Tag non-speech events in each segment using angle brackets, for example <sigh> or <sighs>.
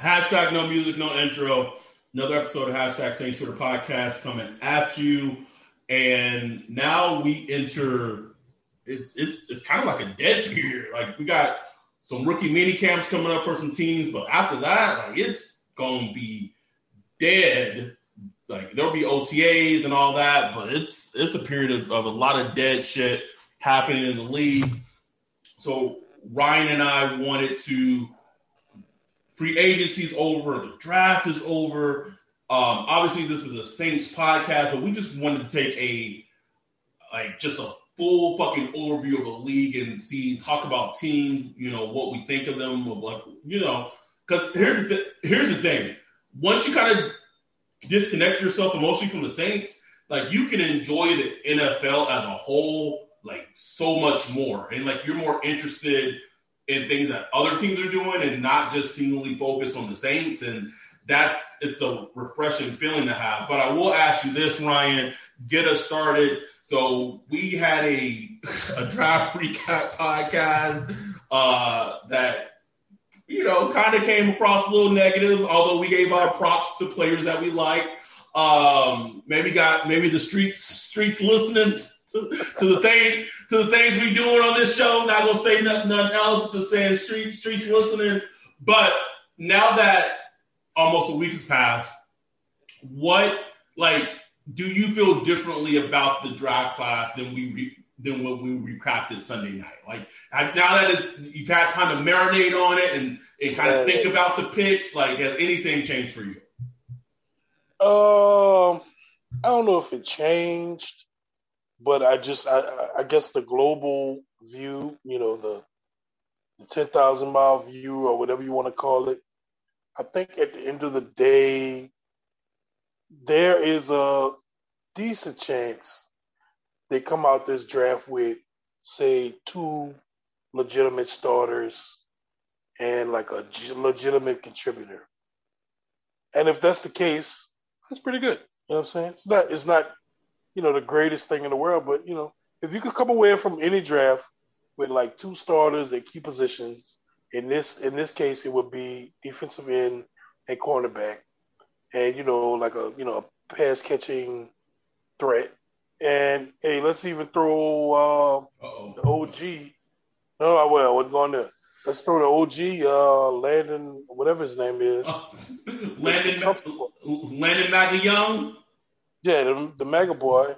Hashtag no music, no intro. Another episode of Hashtag Sort of Podcast coming at you. And now we enter it's it's it's kind of like a dead period. Like we got some rookie mini camps coming up for some teams, but after that, like it's gonna be dead. Like there'll be OTAs and all that, but it's it's a period of, of a lot of dead shit happening in the league. So Ryan and I wanted to free agency is over, the draft is over. Um, obviously, this is a Saints podcast, but we just wanted to take a like just a full fucking overview of the league and see talk about teams, you know, what we think of them, of like, you know, because here's the th- here's the thing. Once you kind of disconnect yourself emotionally from the Saints, like you can enjoy the NFL as a whole, like so much more, and like you're more interested in things that other teams are doing and not just singly focus on the Saints. And that's it's a refreshing feeling to have. But I will ask you this, Ryan, get us started. So we had a <laughs> a draft recap podcast uh, that you know kind of came across a little negative, although we gave our props to players that we like. Um, maybe got maybe the streets streets listening to, to the thing to the things we doing on this show. Not gonna say nothing, nothing else, just saying street streets listening. But now that almost a week has passed, what like do you feel differently about the draft class than we re, than what we recapped it Sunday night? Like now that it's, you've had time to marinate on it and, and kind of think about the picks, like has anything changed for you? Um, I don't know if it changed, but I just I, I guess the global view, you know, the the ten thousand mile view or whatever you want to call it. I think at the end of the day, there is a decent chance they come out this draft with, say, two legitimate starters and like a legitimate contributor. And if that's the case, that's pretty good. You know what I'm saying? It's not it's not, you know, the greatest thing in the world, but you know, if you could come away from any draft with like two starters at key positions, in this in this case it would be defensive end and cornerback, and you know, like a you know, a pass catching threat. And hey, let's even throw uh, the OG. No, I well, I wasn't going to. Let's throw the OG, uh, Landon, whatever his name is. Uh, <laughs> Landon, Landon Maga Young. Yeah, the, the Mega Boy.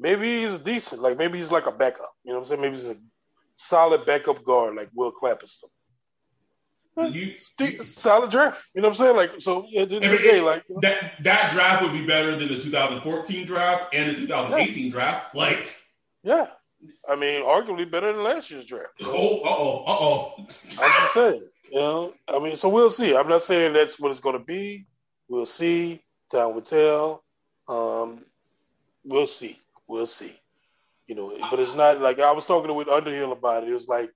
Maybe he's decent. Like maybe he's like a backup. You know what I'm saying? Maybe he's a solid backup guard, like Will Clapp or something. You, you, solid draft. You know what I'm saying? Like so, at the end of the day, like you know, that that draft would be better than the 2014 draft and the 2018 yeah. draft. Like, yeah, I mean, arguably better than last year's draft. Oh, uh oh, uh oh. I'm just saying. You know, I mean, so we'll see. I'm not saying that's what it's going to be. We'll see. Time will tell. Um, we'll see. We'll see. You know, but it's not like I was talking with Underhill about it. It was like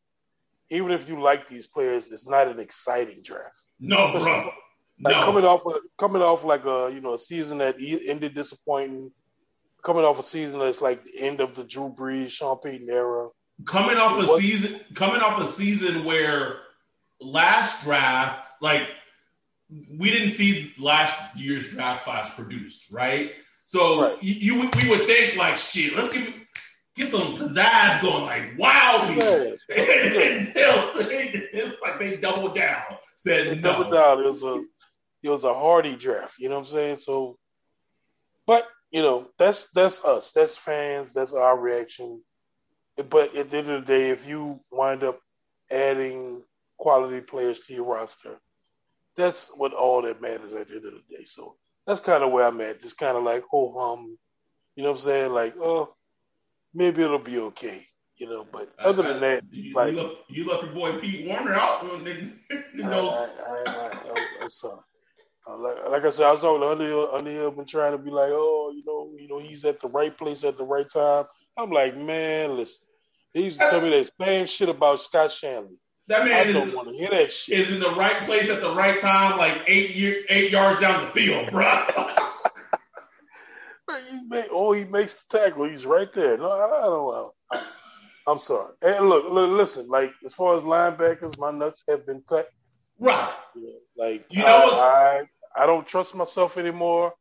even if you like these players, it's not an exciting draft. No, bro. Like No. coming off a, coming off like a you know a season that ended disappointing. Coming off a season that's like the end of the Drew Brees, Sean Payton era. coming off a season coming off a season where last draft like we didn't see last year's draft class produced right so Right. you, you we would think like shit let's get get some pizzazz going like wow Yes, and <laughs> it's like they doubled down said They no doubled down. It was a it was a hardy draft. You know what I'm saying? So, but you know that's that's us. That's fans. That's our reaction. But at the end of the day, if you wind up adding quality players to your roster, that's what all that matters at the end of the day. So that's kind of where I'm at. Just kind of like oh hum. You know what I'm saying? Like oh, maybe it'll be okay. You know, but other than that, you, like- you, left, you left your boy Pete Werner out you know <laughs> I, I, I, I, I'm sorry. Uh, like, like I said, I was talking to Underhill. Underhill been trying to be like, oh, you know, you know, he's at the right place at the right time. I'm like, man, listen. He used to tell me that same shit about Scott Shanle. That I man don't is, want to hear that shit. is in the right place at the right time, like eight year, eight yards down the field, bro. <laughs> He make, oh, he makes the tackle. He's right there. No, I, don't know. I, I'm sorry. And look, look, listen. Like as far as linebackers, my nuts have been cut. right. Like You know I, I, I don't trust myself anymore.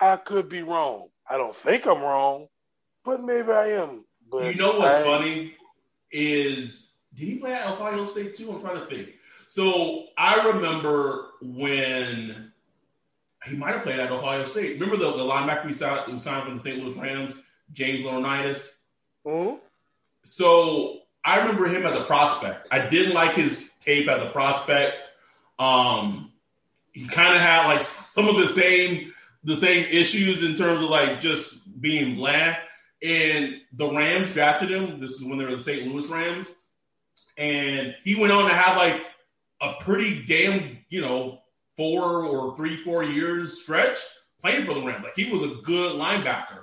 I could be wrong. I don't think I'm wrong, but maybe I am. But You know what's I- funny is did he play at Ohio State too? I'm trying to think. So I remember when he might have played at Ohio State. Remember the, the linebacker we signed, who signed from the St. Louis Rams, James Laurinaitis? Mhm. So I remember him as a prospect. I didn't like his tape as a prospect. Um, he kind of had like some of the same the same issues in terms of like just being bland. And the Rams drafted him. This is when they were the St. Louis Rams, and he went on to have like a pretty damn you know four or three four years stretch playing for the Rams. Like he was a good linebacker.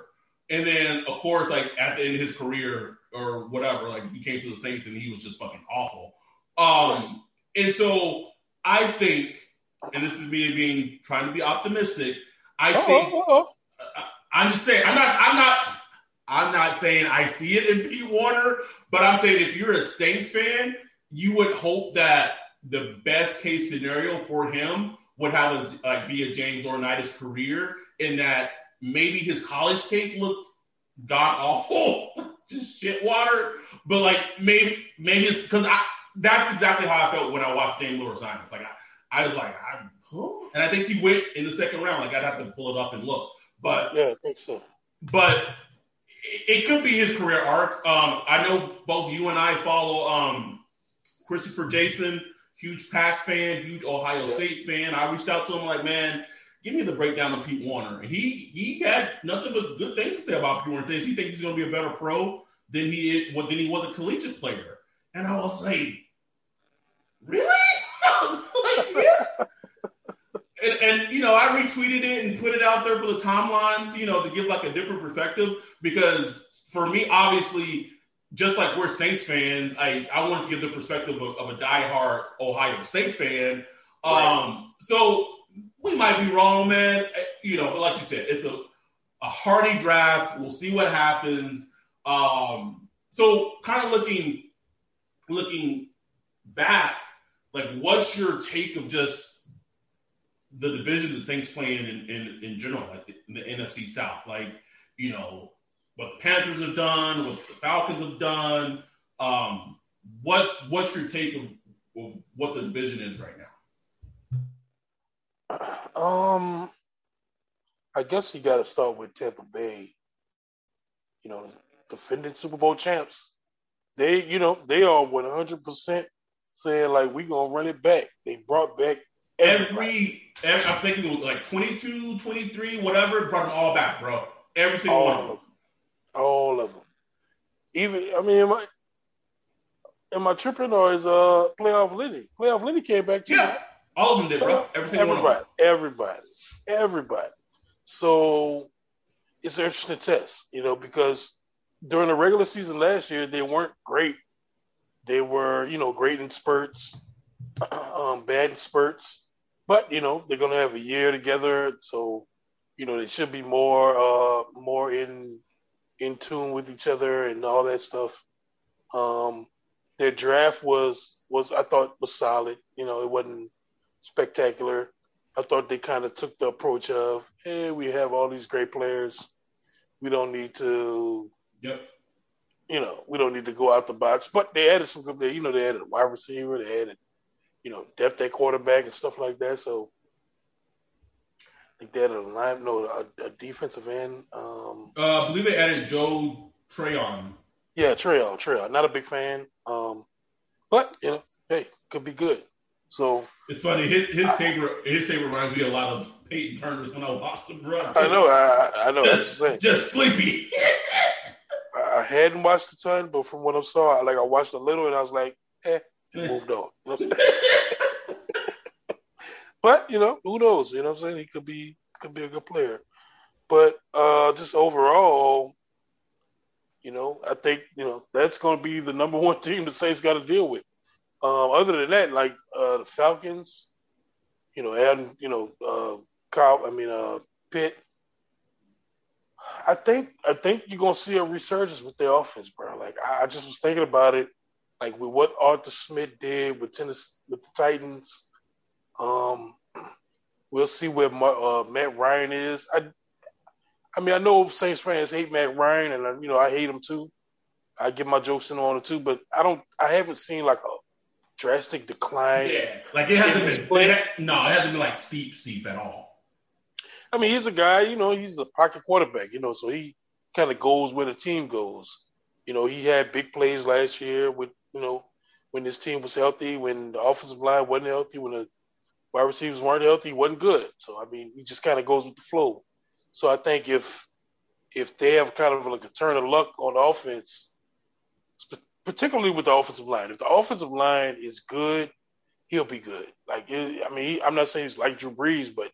And then, of course, like at the end of his career or whatever, like he came to the Saints and he was just fucking awful. Um, and so I think, and this is me being trying to be optimistic. I Uh-oh, think uh-oh. I'm just saying I'm not I'm not I'm not saying I see it in Pete Werner, but I'm saying if you're a Saints fan, you would hope that the best case scenario for him would have a, like be a James Laurinaitis career in that maybe his college tape looked god awful, <laughs> just shit water, but like maybe maybe it's because I that's exactly how I felt when I watched James Laurinaitis. Like I, I was like I and I think he went in the second round. Like I'd have to pull it up and look, but Yeah, I think so. but it, it could be his career arc. Um, I know both you and I follow um, Christopher Jason, huge Pass fan, huge Ohio State fan. I reached out to him like, man, give me the breakdown of Pete Werner. He he had nothing but good things to say about Pete Werner. He thinks he's going to be a better pro than he is, than he was a collegiate player. And I was like, really? Like, yeah. And, and you know, I retweeted it and put it out there for the timelines, you know, to give like a different perspective. Because for me, obviously, just like we're Saints fans, I, I wanted to give the perspective of, of a diehard Ohio State fan. Um, so we might be wrong, man. Eh, You know, but like you said, it's a a hardy draft. We'll see what happens. Um, so kind of looking looking back, like what's your take of just the division the Saints playing in, in, in general, like in the NFC South, like you know what the Panthers have done, what the Falcons have done. Um, what's what's your take of, of what the division is right now? Um, I guess you got to start with Tampa Bay. You know, defending Super Bowl champs. They, you know, they are one hundred percent saying like we gonna run it back. They brought back. Every, every I'm thinking it was like 22, 23, whatever, brought them all back, bro. Every single one all of them. of them, all of them. Even I mean, am I am I tripping or is uh playoff Lenny? Playoff Lenny came back too. Yeah, all of them did, bro. Every single one of them. everybody, everybody, everybody. So it's an interesting test, you know, because during the regular season last year, they weren't great. They were, you know, great in spurts, <clears throat> um, bad spurts. but you know they're gonna have a year together, so you know they should be more uh, more in in tune with each other and all that stuff. Um, their draft was was I thought was solid. You know, it wasn't spectacular. I thought they kind of took the approach of, hey, we have all these great players. We don't need to, Yep. you know, we don't need to go out the box. But they added some good, you know, they added a wide receiver, they added, you know, depth at quarterback and stuff like that. So I think they added a line, no, a, a defensive end. Um, Uh, I believe they added Joe Tryon. yeah, Trail, Trail. Not a big fan. Um, but you know, hey, could be good. So It's funny. His, his tape his tape reminds me a lot of Peyton Turner's when I watched him, bro. I know, I, I know. Just, just sleepy. <laughs> I I hadn't watched a ton, but from what I saw, like I watched a little, and I was like, eh, <laughs> moved on. You know what I'm saying? but you know, who knows? You know what I'm saying? He could be could be a good player. But uh just overall, you know, I think you know that's going to be the number one <laughs> team the Saints got to deal with. Um, other than that, like uh, the Falcons, you know, adding you know, uh, Kyle, I mean, uh, Pitt. I think I think you're gonna see a resurgence with their offense, bro. Like I, I just was thinking about it, like with what Arthur Smith did with Tennessee with the Titans. Um, we'll see where Ma- uh, Matt Ryan is. I, I mean, I know Saints fans hate Matt Ryan, and you know I hate him too. I get my jokes in on it too, but I don't. I haven't seen like a drastic decline. yeah, like it hasn't been. It ha- no, it hasn't been like steep, steep at all. I mean, he's a guy, you know, he's the pocket quarterback, you know, so he kind of goes where the team goes. You know, he had big plays last year with, you know, when his team was healthy, when the offensive line wasn't healthy, when the wide receivers weren't healthy, he wasn't good. So I mean, he just kind of goes with the flow. So I think if if they have kind of like a turn of luck on offense, particularly with the offensive line, if the offensive line is good, he'll be good. Like it, I mean, I'm not saying he's like Drew Brees, but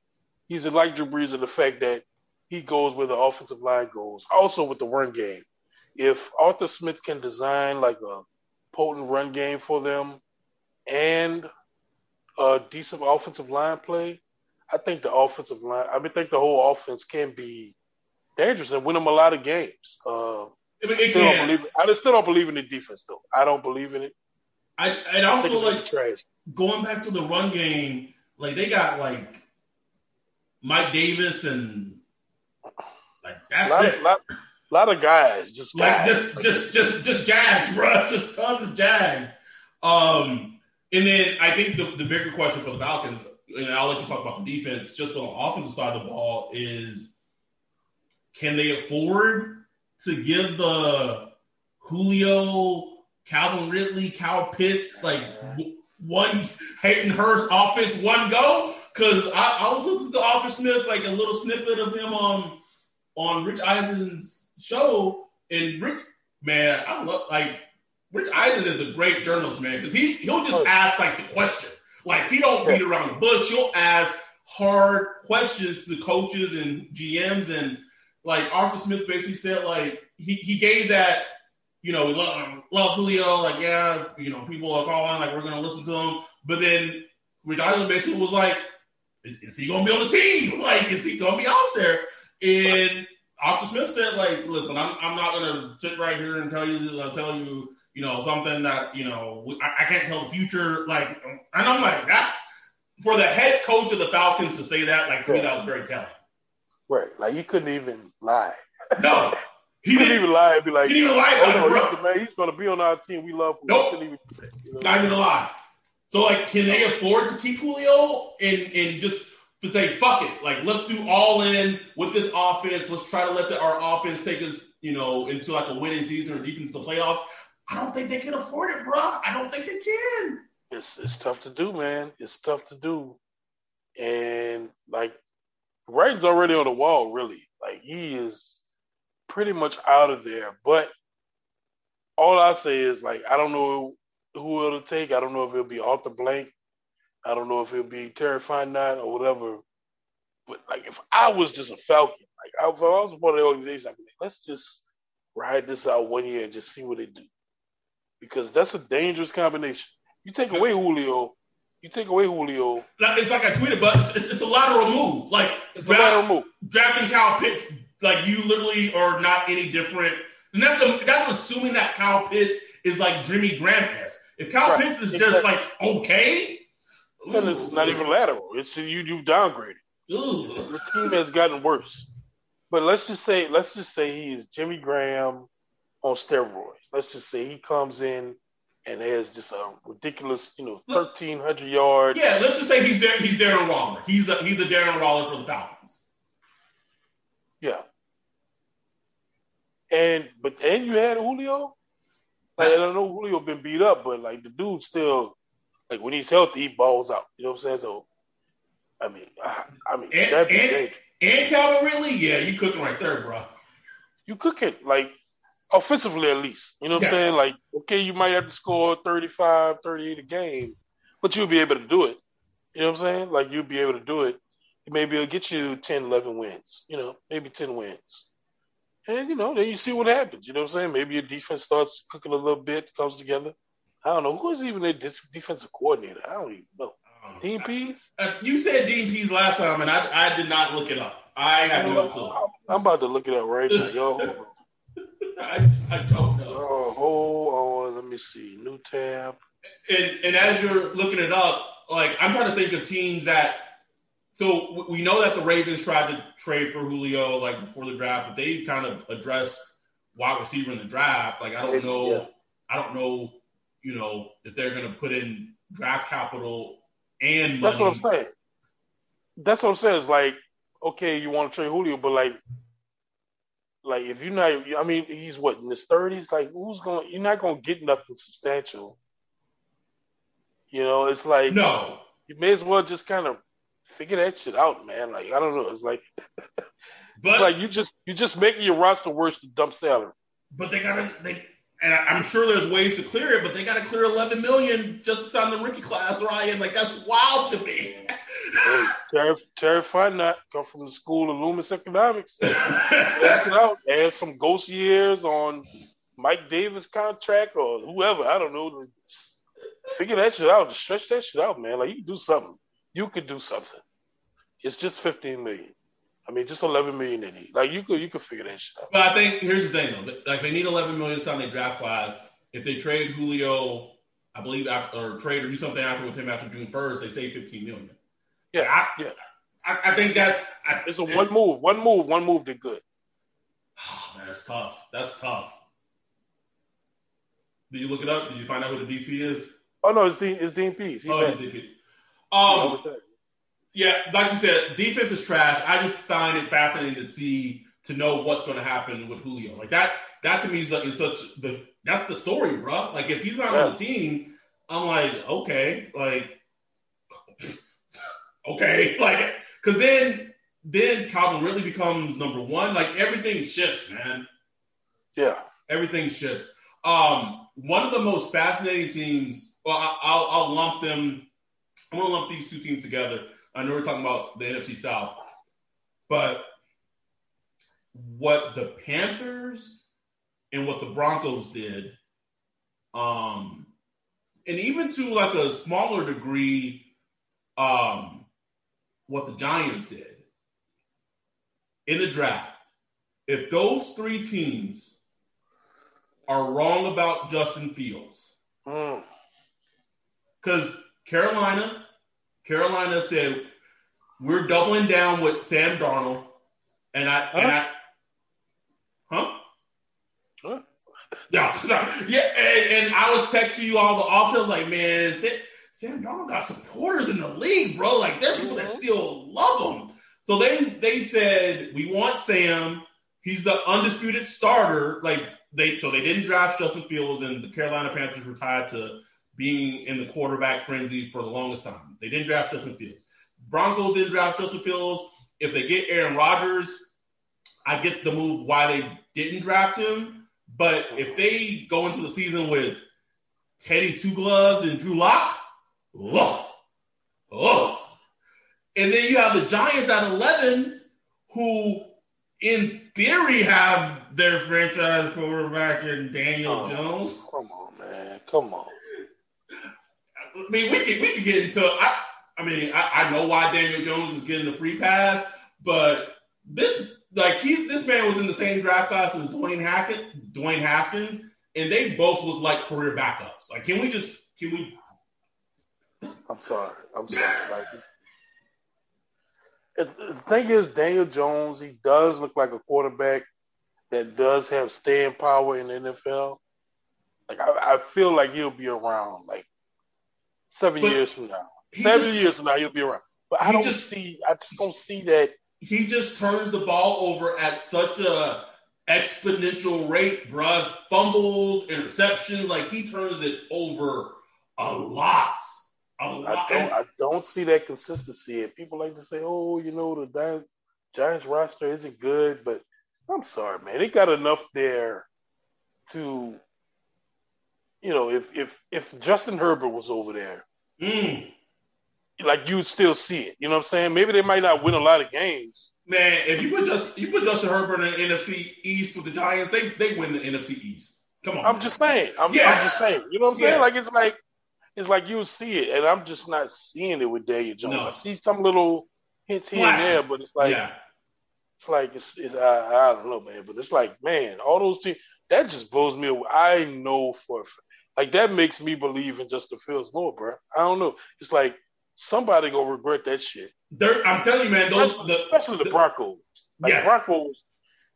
he's like Drew Brees in the fact that he goes where the offensive line goes. Also with the run game, if Arthur Smith can design like a potent run game for them and a decent offensive line play, I think the offensive line. I mean, think the whole offense can be dangerous and win them a lot of games. Uh, I mean, still don't believe. I still don't believe in the defense though. I don't believe in it. I and I also like trash. going back to the run game, like they got like Mike Davis and like that's lot, it. lot, lot of guys, just Like guys. just Like, just just just jags, <laughs> bro. Just tons of jags. Um, and then I think the, the bigger question for the Falcons, and I'll let you talk about the defense, just on the offensive side of the ball, is can they afford to give the Julio, Calvin Ridley, Cal Pitts like w- one Hayden Hurst offense one go? Because I, I was at the Arthur Smith, like a little snippet of him on on Rich Eisen's show, and Rich, man, I love like Rich Eisen is a great journalist, man, because he he'll just oh. ask like the question, like he don't beat around the bush. He'll ask hard questions to coaches and GMs, and like Arthur Smith basically said, like he he gave that. You know, we love, love Julio. Like, yeah, you know, people are calling, like, we're going to listen to him. But then Rich Eisen basically was like, is, is he going to be on the team? <laughs> Like, is he going to be out there? And Arthur Smith said, like, listen, I'm, I'm not going to sit right here and tell you, uh, tell you, you know, something that, you know, I, I can't tell the future. Like, and I'm like, that's for the head coach of the Falcons to say that, like, to me, that was very telling. right, like he couldn't even lie. <laughs> No, he didn't even lie and be like, He didn't even lie "Oh no, bro." he's, man, he's going to be on our team. We love him." Nope. Even you know? Not even a lie. So like, can they afford to keep Julio and and just to say fuck it? Like, let's do all in with this offense. Let's try to let the, our offense take us, you know, into like a winning season or deep into the playoffs. I don't think they can afford it, bro. I don't think they can. it's it's tough to do, man. It's tough to do, and like writing's already on the wall. Really, like he is pretty much out of there. But all I say is like I don't know who it'll take. I don't know if it'll be Arthur Blank. I don't know if it'll be Terry Fine or whatever. But like if I was just a Falcon, like if I was part of the organization, I'd be like, let's just ride this out one year and just see what they do. Because that's a dangerous combination. You take away Julio, You take away Julio. It's like I tweeted, but it's, it's a lateral move. Like it's draft, a lateral move. Drafting Kyle Pitts, like you literally are not any different. And that's the, that's assuming that Kyle Pitts is like Jimmy Graham If Kyle right. Pitts is it's just like okay, then it's not even lateral. It's you you've downgraded. Mm. Ooh. The team has gotten worse. But let's just say let's just say he is Jimmy Graham on steroids. Let's just say he comes in and has just a ridiculous, you know, thirteen hundred yard. Yeah, let's just say he's there. He's Darren Waller. He's a he's a Darren Waller for the Falcons. Yeah. And but and you had Julio. Like, I don't know Julio been beat up, but like the dude still like when he's healthy, he balls out. You know what I'm saying? So I mean, I, I mean and, that'd be and, dangerous. And Calvin Ridley, yeah, you cooking right there, bro. You cooking like offensively at least. You know what yes. I'm saying? Like, okay, you might have to score 35, 38 a game, but you'll be able to do it. You know what I'm saying? Like, you'll be able to do it. Maybe it'll get you 10, 11 wins, you know, maybe 10 wins. And, you know, then you see what happens. You know what I'm saying? Maybe your defense starts cooking a little bit, comes together. I don't know. Who is even their defensive coordinator? I don't even know. Dean Pees? Uh, you said Dean Pees last time, and I, I did not look it up. I have no clue. I'm about to look it up right now. Yo, <laughs> I, I don't know. Oh, hold on. Let me see. New tab. And and as you're looking it up, like I'm trying to think of teams that. So we know that the Ravens tried to trade for Julio like before the draft, but they kind of addressed wide receiver in the draft. Like I don't know, yeah. I don't know, you know, if they're going to put in draft capital and money. That's what I'm saying. That's what I'm saying. It's like, okay, you want to trade Julio, but like like if you're not, I mean, he's what in his thirties. Like, who's going? You're not going to get nothing substantial. You know, it's like no. You may as well just kind of figure that shit out, man. Like I don't know. It's like, <laughs> but it's like you just you just making your roster worse to dump salary. But they gotta they and I, am sure there's ways to clear it, but they got to clear 11 million just to sign the rookie class, Ryan. Like that's wild to me. hey, Terry, Terry come from the school of Loomis Economics. <laughs> Check it out. Add some ghost years on Mike Davis contract or whoever. I don't know. Figure that shit out. Stretch that shit out, man. Like you can do something. You could do something. It's just 15 million. I mean, just 11 million they need. Like you could you could figure that shit out. But I think here's the thing though. Like they need 11 million to on their draft class. If they trade Julio, I believe, after, or trade or do something after with him after June 1st, they save 15 million. Yeah, I, yeah. I, I think that's I, it's a it's, one move, one move, one move. They're good. Oh, man, that's tough. That's tough. Did you look it up? Did you find out who the DC is? Oh no, it's Dean. It's Dean Pees. oh, it's Dean Pees. Um, yeah, like you said, defense is trash. I just find it fascinating to see to know what's going to happen with Julio. Like that, that to me is, like, is such the that's the story, bro. Like if he's not yeah. on the team, I'm like, okay, like <laughs> okay, <laughs> like because then then Calvin really becomes number one. Like everything shifts, man. Yeah, everything shifts. Um, one of the most fascinating teams. Well, I'll, I'll lump them. I'm gonna lump these two teams together. I know we're talking about the NFC South, but what the Panthers and what the Broncos did, um, and even to like a smaller degree, um, what the Giants did in the draft. If those three teams are wrong about Justin Fields, because mm. Carolina, Carolina said we're doubling down with Sam Darnold, and I huh? and I, huh? Huh? Yeah, <laughs> yeah, and, and, I was texting you all the offense like, man, Sam Darnold got supporters in the league, bro. Like there are people mm-hmm. that still love him. So they they said we want Sam. He's the undisputed starter. Like they so they didn't draft Justin Fields, and the Carolina Panthers were tied to being in the quarterback frenzy for the longest time. They didn't draft Justin Fields. Broncos didn't draft Justin Fields. If they get Aaron Rodgers, I get the move why they didn't draft him. But if they go into the season with Teddy Two Gloves and Drew Lock, oh, oh. And then you have the Giants at 11, who in theory have their franchise quarterback in Daniel oh, Jones. Come on, man. Come on I mean, we could we could get into. I, I mean, I, I know why Daniel Jones is getting the free pass, but this like he this man was in the same draft class as Dwayne Hackett, Dwayne Haskins, and they both look like career backups. Like, can we just can we? I'm sorry. I'm sorry. Like, the thing is, Daniel Jones, he does look like a quarterback that does have staying power in the NFL. Like, I, I feel like he'll be around like seven but years from now. Seven just, years from now, he'll be around. But I don't just, see. I just don't see that. He just turns the ball over at such a exponential rate, bruh. Fumbles, interceptions, like he turns it over a lot. A lot. I don't, I don't see that consistency. And people like to say, oh, you know, the Giants roster isn't good, but I'm sorry, man. They got enough there to, you know, if if if Justin Herbert was over there, mm. like you'd still see it. You know what I'm saying? Maybe they might not win a lot of games, Man, if you put just you put Justin Herbert in the NFC East with the Giants, they they win the NFC East. Come on. I'm man. just saying. I'm, yeah. I'm, just saying. You know what I'm saying? Like it's like it's like you see it, and I'm just not seeing it with Daniel Jones. No. I see some little hints here and there, but it's like yeah. it's like it's, it's I, I, don't know, man. But it's like, man, all those teams that just blows me away. I know for like that makes me believe in Justin Fields more, bro. I don't know. It's like somebody gonna regret that shit. They're, I'm telling you, man, those especially the, especially the, the Broncos. Like yes. Broncos,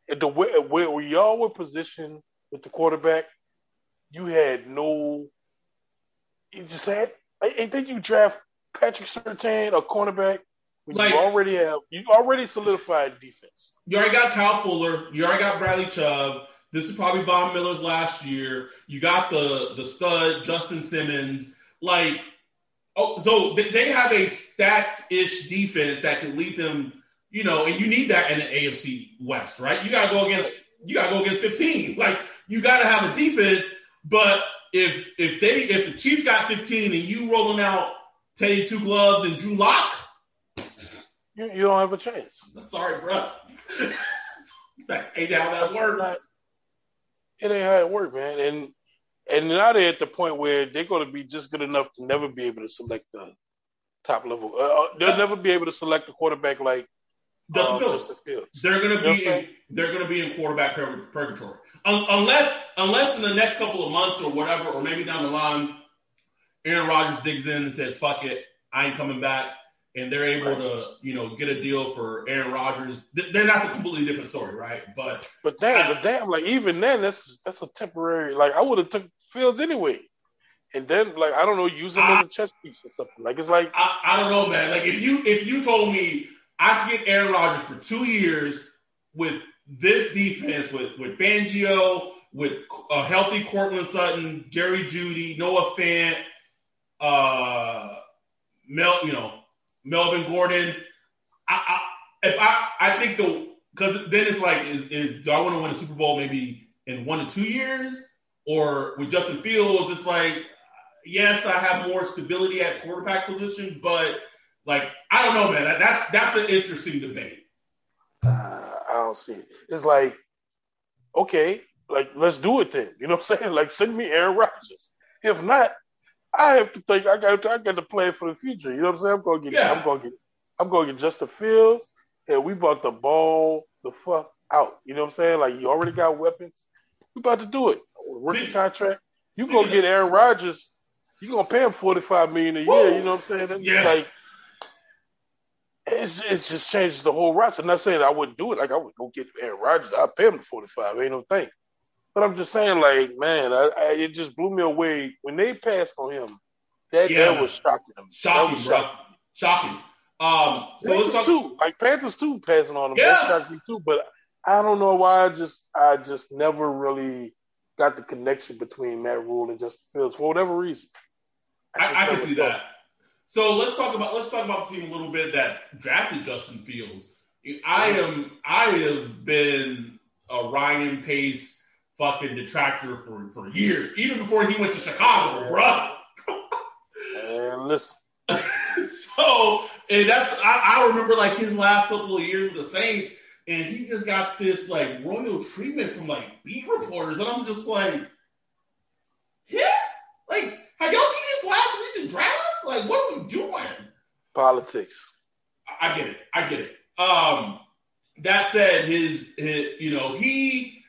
the way where, where y'all were positioned with the quarterback, you had no. You just had. I think you draft Patrick Surtain, a cornerback. Like, you already have you already solidified defense. You already got Kyle Fuller. You already got Bradley Chubb. This is probably Von Miller's last year. You got the the stud Justin Simmons. Like Oh, so they have a stacked-ish defense that can lead them, you know, and you need that in the AFC West, right? You got to go against you got to go against 15. Like you got to have a defense, but if if they if the Chiefs got 15 and you rolling out Teddy Two Gloves and Drew Lock, you, you don't have a chance. I'm sorry, bro. <laughs> that ain't how that works. It ain't how it works, man. And and now they're at the point where they're going to be just good enough to never be able to select the top level. Uh, uh they'll never be able to select a quarterback like Justin, um, Fields. Justin Fields. They're going to be in, they're going to be in quarterback purgatory um, unless unless in the next couple of months or whatever, or maybe down the line, Aaron Rodgers digs in and says, "Fuck it, I ain't coming back." And they're able right. to, you know, get a deal for Aaron Rodgers. Then that's a completely different story, right? But but damn, I, but damn, like even then, that's that's a temporary. Like I would have took Fields anyway. And then, like, I don't know, use him I, as a chess piece or something. Like, it's like I, I, don't know, man. Like, if you if you told me I could get Aaron Rodgers for two years with this defense, with with Fangio, with a healthy Courtland Sutton, Jerry Jeudy, Noah Fant, uh, Mel, you know, Melvin Gordon. I, I if I I think the because then it's like is is do I want to win a Super Bowl maybe in one to two years? Or with Justin Fields, it's like, yes, I have more stability at quarterback position, but like I don't know, man. That's that's an interesting debate. Uh, I don't see it. It's like, okay, like let's do it then. You know what I'm saying? Like send me Aaron Rodgers. If not, I have to think I got to, I got to plan for the future. You know what I'm saying? I'm gonna get yeah. I'm gonna get I'm gonna get Justin Fields and we bought the ball the fuck out. You know what I'm saying? Like you already got weapons. We about to do it rookie contract. You go get Aaron Rodgers, you gonna pay him forty five million a year. Woo! You know what I'm saying? yeah. Like it's it just changes the whole roster. I'm not saying I wouldn't do it. Like I would go get Aaron Rodgers. I'd pay him the forty five. Ain't no thing. But I'm just saying, like man, I, I, it just blew me away when they passed on him. That yeah, that was shocking. Shocking, was shocking. bro. Shocking. Um, so Panthers let's talk. Too. Like Panthers too passing on him. Yeah. That shocked me too. But I don't know why. I just I just never really got the connection between Matt Rhule and Justin Fields for whatever reason. I, I, I can see that. So let's talk about let's talk about the team a little bit that drafted Justin Fields. I am I have been a Ryan Pace fucking detractor for, for years, even before he went to Chicago, bro. and listen. <laughs> so and that's I, I remember like his last couple of years with the Saints and he just got this like royal treatment from like beat reporters, and I'm just like, yeah, like have y'all seen this last recent drafts? Like, what are we doing? Politics. I get it. I get it. Um, that said, his, his you know, he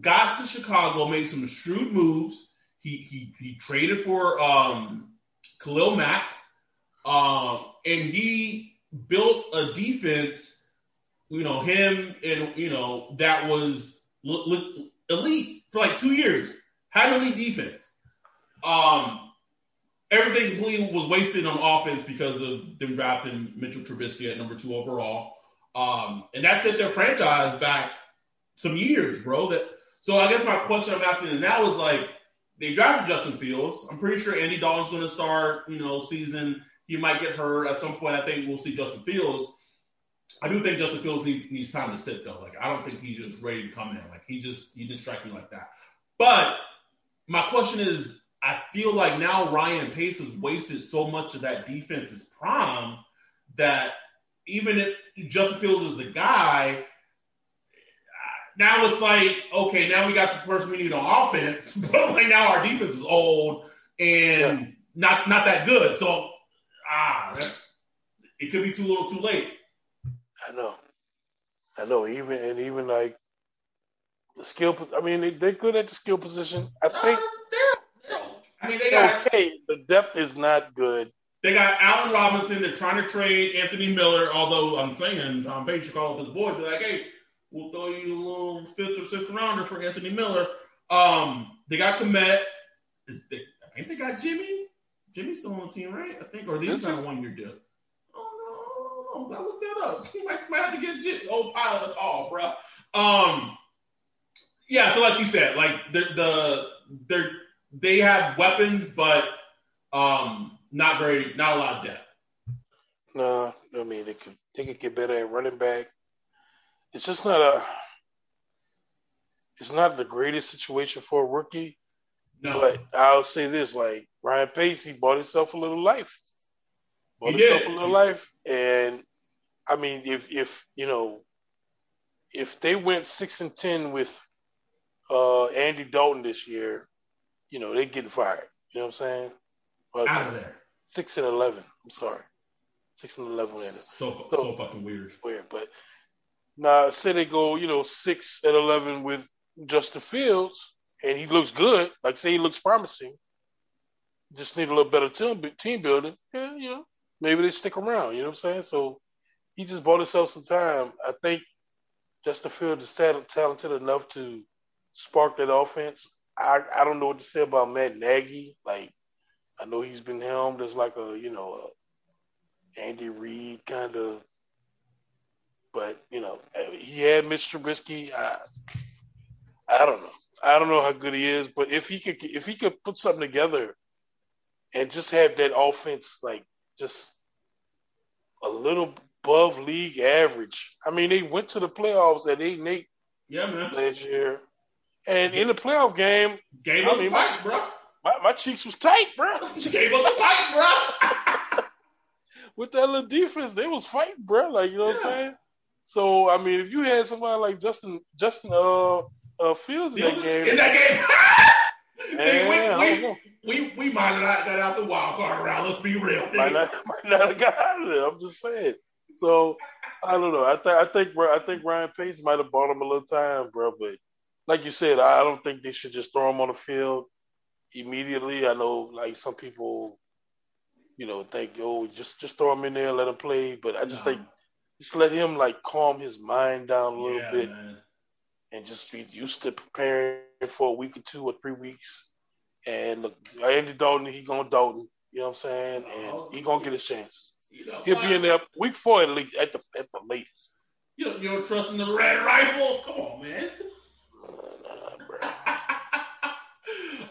got to Chicago, made some shrewd moves. He he he traded for um, Khalil Mack, um, and he built a defense. You know him, and you know that was elite for like two years. Had an elite defense. Um, everything completely was wasted on offense because of them drafting Mitchell Trubisky at number two overall. Um, and that set their franchise back some years, bro. That so I guess my question I'm asking now is like they drafted Justin Fields. I'm pretty sure Andy Dalton's going to start, you know, season. He might get hurt at some point. I think we'll see Justin Fields. I do think Justin Fields need, needs time to sit though. Like I don't think he's just ready to come in. Like he just he didn't strike me like that. But my question is, I feel like now Ryan Pace has wasted so much of that defense's prime that even if Justin Fields is the guy, now it's like, okay, now we got the person we need on offense, <laughs> but like now our defense is old and yeah. not not that good. So ah, it could be too little, too late. I know, I know. Even and even like the skill. I mean, they, they're good at the skill position. I uh, think. Uh, I mean, they got okay. The depth is not good. They got Allen Robinson. They're trying to trade Anthony Miller. Although I'm saying John Page should call up his boy, be like, "Hey, we'll throw you a little fifth or sixth rounder for Anthony Miller." Um, they got Kmet. They, I think they got Jimmy. Jimmy's still on the team, right? I think, or these kind of one year deal. Oh no, I looked that up. He <laughs> might, might have to get Jimmy, old pilot a call, bro. Um, yeah. So, like you said, like the the they they have weapons, but um, not very, not a lot of depth. No, I mean they could they could get better at running back. It's just not a. It's not the greatest situation for a rookie. No. But I'll say this: like Ryan Pace, he bought himself a little life. Bought he himself did. a little life, and I mean, if if you know, if they went six and ten with uh, Andy Dalton this year, you know, they get fired. You know what I'm saying? Well, Out of there. Six and eleven. I'm sorry. Six and eleven. So, so, so fucking weird. Weird, but now say they go, you know, six and eleven with Justin Fields, and he looks good. Like say he looks promising. Just need a little better team team building. Yeah, you know, maybe they stick around. You know what I'm saying? So he just bought himself some time. I think Justin Fields is talented enough to spark that offense. I, I don't know what to say about Matt Nagy. Like I know he's been helmed as like a you know a Andy Reid kind of, but you know he had Mr. Trubisky. I I don't know. I don't know how good he is, but if he could if he could put something together and just have that offense like just a little above league average. I mean, they went to the playoffs at eight and eight. Yeah, man. Last year, and in the playoff game, gave us mean, fight, my, bro. My, my cheeks was tight, bro. <laughs> gave us a fight, bro. <laughs> With that little defense, they was fighting, bro. Like you know yeah. what I'm saying. So I mean, if you had somebody like Justin Justin uh, uh Fields in that game, in that game, <laughs> man, we, we, we, we might have got out the wild card round. Let's be real. Might not, <laughs> might not have got out of there. I'm just saying. So I don't know. I think I think I think Ryan Pace might have bought him a little time, bro. But like you said, I don't think they should just throw him on the field immediately. I know like some people, you know, think oh just just throw him in there, and let him play. But I just no. think just let him like calm his mind down a little yeah, bit, man. and just be used to preparing for a week or two or three weeks. And look, Andy Dalton, he gonna Dalton. You know what I'm saying? And he gonna get a chance. You know, He'll be in there week four at least at the at the latest. You don't you don't trust in the red rifle? Come on, man. <laughs>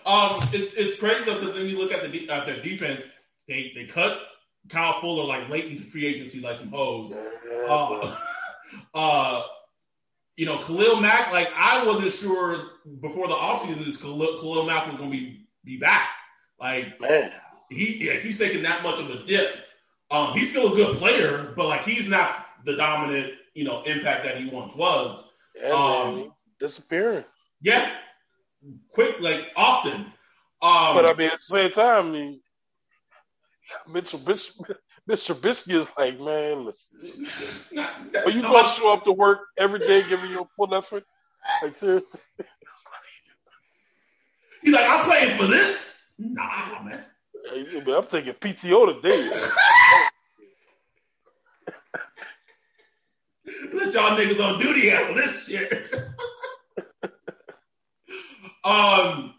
um, it's it's crazy though because then you look at the de- at their defense, they they cut Kyle Fuller like late into free agency like some hoes. Uh, <laughs> uh, you know, Khalil Mack, like I wasn't sure before the offseason this Khalil, Khalil Mack was going to be be back. Like man, he yeah, he's taking that much of a dip um, he's still a good player, but like he's not the dominant, you know, impact that he once was. Yeah, um, man, disappearing. Yeah, quick, like often. Um, but I mean, at the same time, I mean, Mr. Mr. Mr. Trubisky is like, man, listen. Are you gonna show up to work every day giving your full effort? Like seriously? <laughs> He's like, I'm playing for this? Nah, man. I'm taking PTO today. <laughs> Let y'all niggas on duty handle this shit. <laughs> um,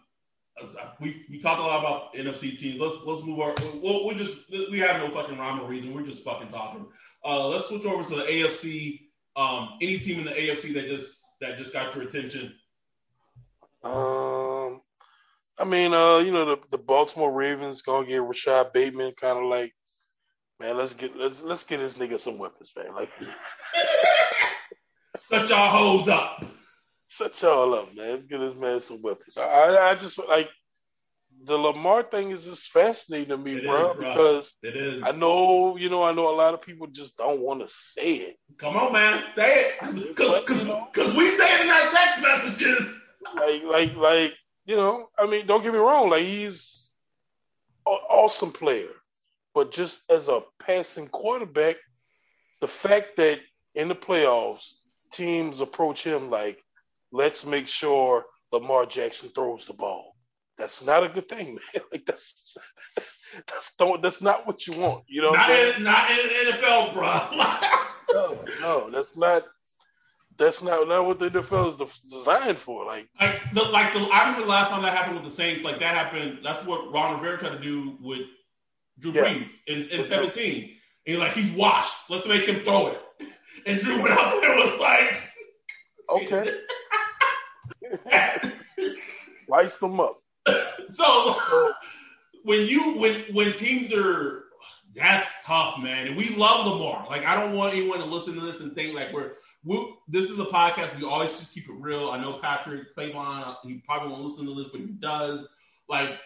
we we talked a lot about NFC teams. Let's let's move on. We'll, we just we have no fucking rhyme or reason. We're just fucking talking. Uh, let's switch over to the AFC. Um, any team in the AFC that just that just got your attention? Um, I mean, uh, you know, the, the Baltimore Ravens gonna get Rashod Bateman, kind of like, man, let's get let's let's get this nigga some weapons, man. Like, <laughs> shut y'all hoes up. Shut y'all up, man. Let's get this man some weapons. I I just like the Lamar thing is just fascinating to me, it bro, is, bro, because it is. I know, you know, I know a lot of people just don't want to say it. Come on, man, say it, because we say it in our text messages. Like, like, like, you know, I mean, don't get me wrong, like he's an awesome player, but just as a passing quarterback, the fact that in the playoffs teams approach him like, let's make sure Lamar Jackson throws the ball that's not a good thing, <laughs> man. Like that's that's don't that's not what you want. You know, not in, not in NFL, bro. <laughs> no, no, that's not. That's not not what the NFL is designed for. Like, like the, like the, I remember the last time that happened with the Saints. Like that happened. That's what Ron Rivera tried to do with Drew yeah. Brees in, in seventeen. And he's like, he's washed. Let's make him throw it. <laughs> And Drew went out there and was like, okay, <laughs> sliced them up so when you when when teams are that's tough, man. And we love Lamar. Like I don't want anyone to listen to this and think like we're we, this is a podcast. We always just keep it real. I know Patrick Clavon, he probably won't listen to this, but he does. Like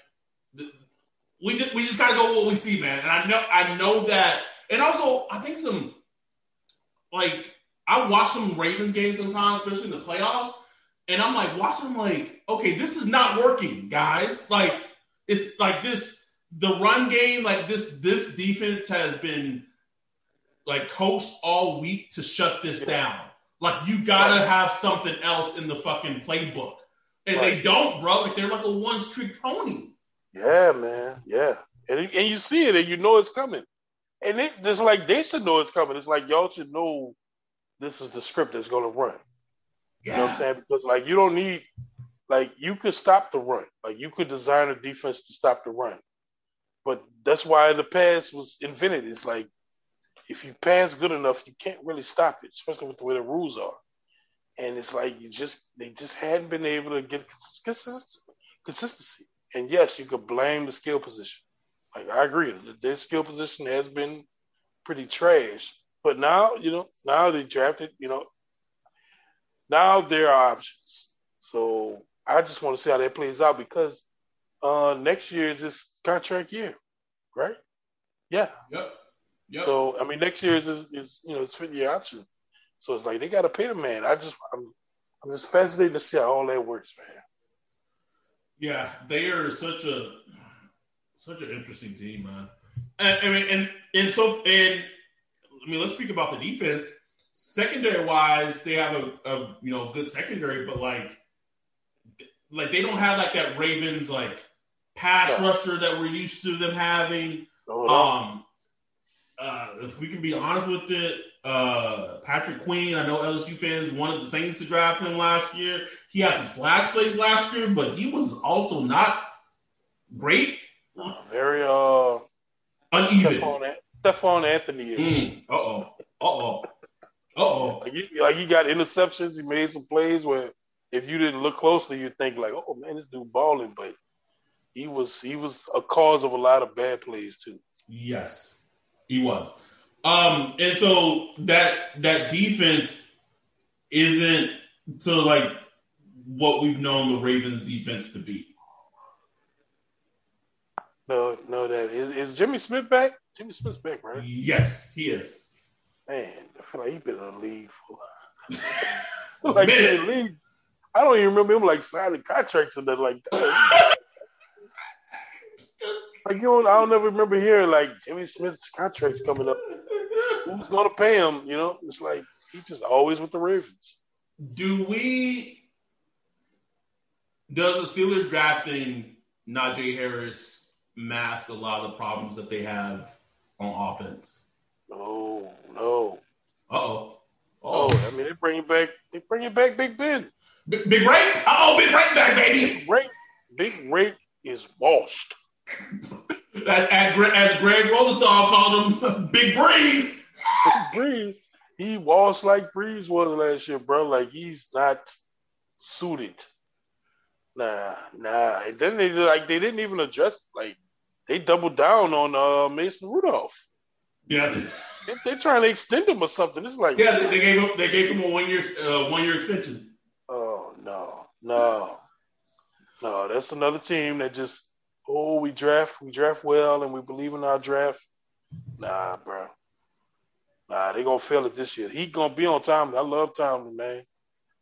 we just we just gotta go what we see, man. And I know I know that. And also, I think some like I watch some Ravens games sometimes, especially in the playoffs. And I'm like watching, like, okay, this is not working, guys. Like, it's like this, the run game, like this, this defense has been like coached all week to shut this down. Like, you gotta right. have something else in the fucking playbook. And right. they don't, bro. Like, they're like a one streak pony. Yeah, man. Yeah. And, and you see it and you know it's coming. And it, it's like they should know it's coming. It's like y'all should know this is the script that's going to run. Yeah. You know what I'm saying? Because like you don't need like you could stop the run. Like you could design a defense to stop the run. But that's why the pass was invented. It's like if you pass good enough, you can't really stop it, especially with the way the rules are. And it's like you just they just hadn't been able to get consistency. And yes, you could blame the skill position. Like I agree, their skill position has been pretty trash. But now, you know, now they drafted, you know, now there are options. So I just want to see how that plays out because uh, next year is his contract year, right? Yeah. Yep. Yep. So I mean, next year is, is, is you know his fifth year option. So it's like they got to pay the man. I just I'm I'm just fascinated to see how all that works, man. Yeah, they are such a such an interesting team, man. And, I mean, and and so and I mean, let's speak about the defense secondary wise, they have a, a, you know good secondary, but like like they don't have like that Ravens like pass yeah. rusher that we're used to them having. Oh, no. Um, uh, if we can be honest with it, uh, Patrick Queen, I know LSU fans wanted the Saints to draft him last year. He had some flash plays last year, but he was also not great. Very uh uneven. Stephone, Stephone Anthony. Mm. Uh oh. Uh oh. Oh, like, like he got interceptions. He made some plays where if you didn't look closely, you'd think like, "Oh man, this dude balling," but he was he was a cause of a lot of bad plays too. Yes, he was. Um, and so that that defense isn't to like what we've known the Ravens defense to be. No, no, that is, is Jimmy Smith back? Jimmy Smith's back, right? Yes, he is. Man, I feel <laughs> like he's been in the league for like in the league. I don't even remember him like signing contracts and that like that. <laughs> Like you don't, I don't ever remember hearing like Jimmy Smith's contract's coming up. Who's gonna pay him? You know, it's like he's just always with the Ravens. Do we? Does the Steelers drafting Najee Harris mask a lot of the problems that they have on offense? No, no. Uh-oh. Oh, I mean they bring you back. They bring you back, Big Ben. Big, big Ray? Oh, Big Ray back, baby. Big Ray, Big Ray is washed. <laughs> as, as Greg Rosenthal called him, <laughs> Big Breeze. Big Breeze. He washed like Brees was last year, bro. Like he's not suited. Nah, nah. And then they like they didn't even address like they doubled down on uh, Mason Rudolph. Yeah, they, they're trying to extend him or something. It's like yeah, they, they gave him they gave him a one year uh, one year extension. Oh no, no, no! That's another team that just oh we draft we draft well and we believe in our draft. Nah, bro. Nah, they gonna fail it this year. He gonna be on time. I love Tomlin, man,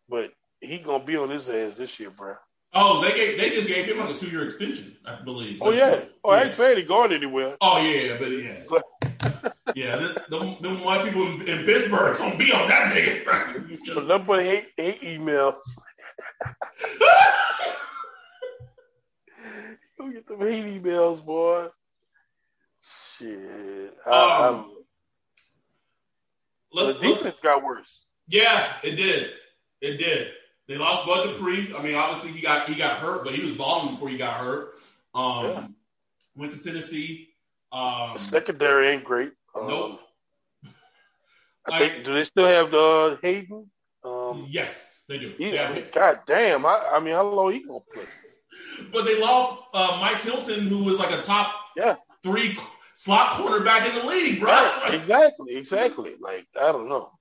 but he gonna be on his ass this year, bro. Oh, they gave, they just gave him like a two year extension, I believe. Oh yeah. Oh, yeah. I ain't saying he going anywhere. Oh yeah, but yeah, yeah. Them, them white people in, in Pittsburgh gonna be on that nigga. Number eight eight emails. you get them hate emails, boy. Shit. I, um, the defense got worse. Yeah, it did. It did. They lost Bud Dupree. I mean, obviously he got he got hurt, but he was balling before he got hurt. Um, yeah. Went to Tennessee. Um, secondary ain't great. Um, nope. I think. do they still have the Haden? Um, yes, they do. God damn. I, I mean, how low he gonna play? <laughs> But they lost uh, Mike Hilton, who was like a top yeah three slot cornerback in the league, bro. Right. Exactly. Exactly. Like I don't know.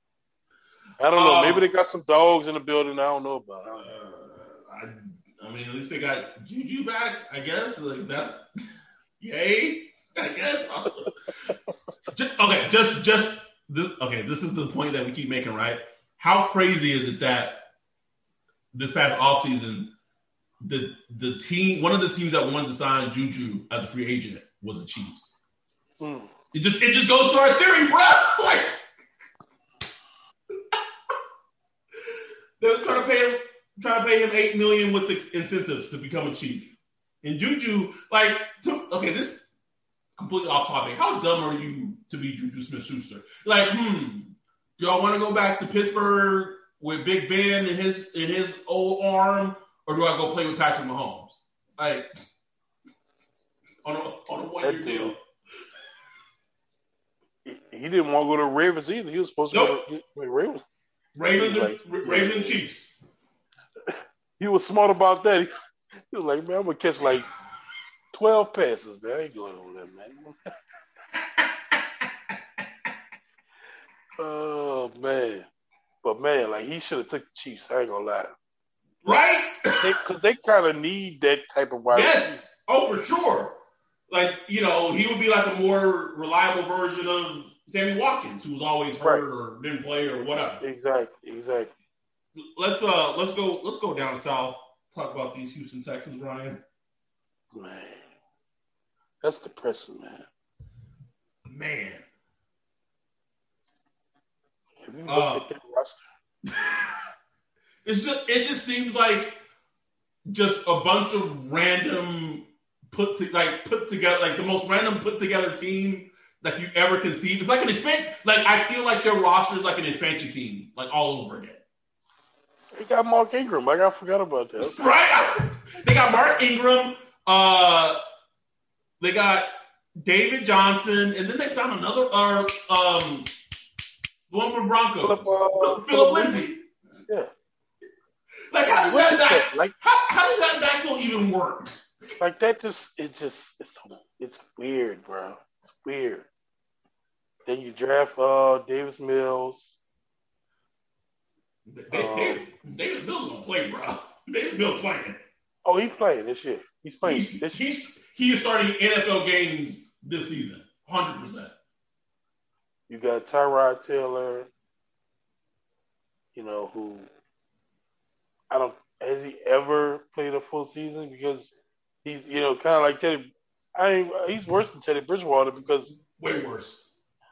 I don't know. Um, Maybe they got some dogs in the building. I don't know about. I, uh, I, I, mean, at least they got Juju back. I guess like that. <laughs> Yay! I guess. <laughs> just, okay, just just this, okay. This is the point that we keep making, right? How crazy is it that this past offseason, the the team, one of the teams that wanted to sign Juju as a free agent was the Chiefs. Hmm. It just it just goes to our theory, bro. Like <laughs> They were trying to pay him, trying to pay him eight million with incentives to become a chief. And Juju, like, to, okay, this completely off topic. How dumb are you to be Juju Smith Schuster? Like, hmm, do y'all want to go back to Pittsburgh with Big Ben and his in his old arm, or do I go play with Patrick Mahomes? Like, on a on a one year deal. He didn't want to go to Ravens either. He was supposed to nope. go to Ravens. Ravens and Ravens and Chiefs. <laughs> He was smart about that. He, <laughs> he was like, man, I'm gonna catch like twelve passes, man. I ain't going on that, man. <laughs> oh man, but man, like he should have took the Chiefs. I ain't gonna lie. Right? Because they, they kind of need that type of wide. Yes. Oh, for sure. Like you know, he would be like a more reliable version of Sammy Watkins, who was always hurt right. or didn't play or whatever. Exactly, exactly. Let's uh let's go let's go down south. Talk about these Houston Texans, Ryan. Man, that's depressing, man. Man. Have you looked uh, at that roster? <laughs> it's just it just seems like just a bunch of random put to like put together like the most random put together team that you ever conceive. It's like an expansion. Like I feel like their roster is like an expansion team, like all over again. They got Mark Ingram. Like I forgot about that. <laughs> right? <laughs> They got Mark Ingram. Uh, they got David Johnson, and then they signed another. Uh, um, the one from Broncos, Phillip, uh, Phillip Lindsay. Yeah. Like how does what that back, like how, how does that backfield even work? Like that just it just it's it's weird, bro. It's weird. Then you draft uh, Davis Mills. um, Davis Mills gonna play, bro. <laughs> Davis Mills playing. Oh, he's playing this year. He's playing. He's, this he's he is starting NFL games this season, hundred percent. You got Tyrod Taylor. You know who? I don't. Has he ever played a full season? Because he's you know kind of like Teddy I mean, he's worse than Teddy Bridgewater because way worse.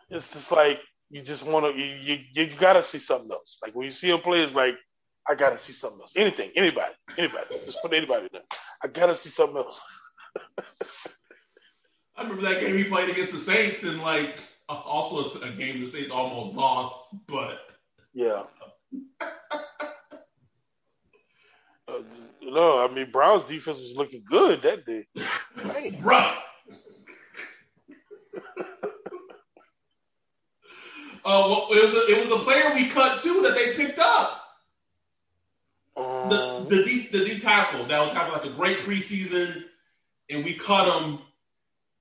It's just like you just want to you, you you gotta see something else. Like when you see him play, it's like I gotta see something else. Anything, anybody, anybody, just put anybody there. I gotta see something else. I remember that game he played against the Saints, and like also a game the Saints almost lost, but yeah. <laughs> uh, no, I mean Brown's defense was looking good that day. <laughs> Bro. <laughs> Uh, well, it, was a, it was a player we cut too that they picked up. Um, the the deep the deep tackle that was having like a great preseason, and we cut him.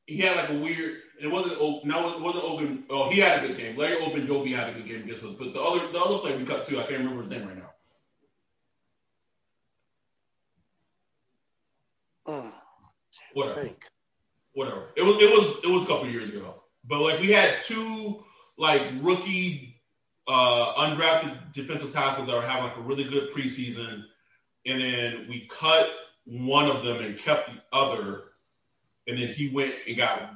He had like a weird. It wasn't open. no, it wasn't open. Oh, he had a good game. Larry Ogunjobi had a good game against us, but the other the other player we cut too. I can't remember his name right now. Mm. Whatever. Whatever. It was it was it was a couple years ago, but like we had two like rookie uh, undrafted defensive tackles that were having like a really good preseason, and then we cut one of them and kept the other, and then he went and got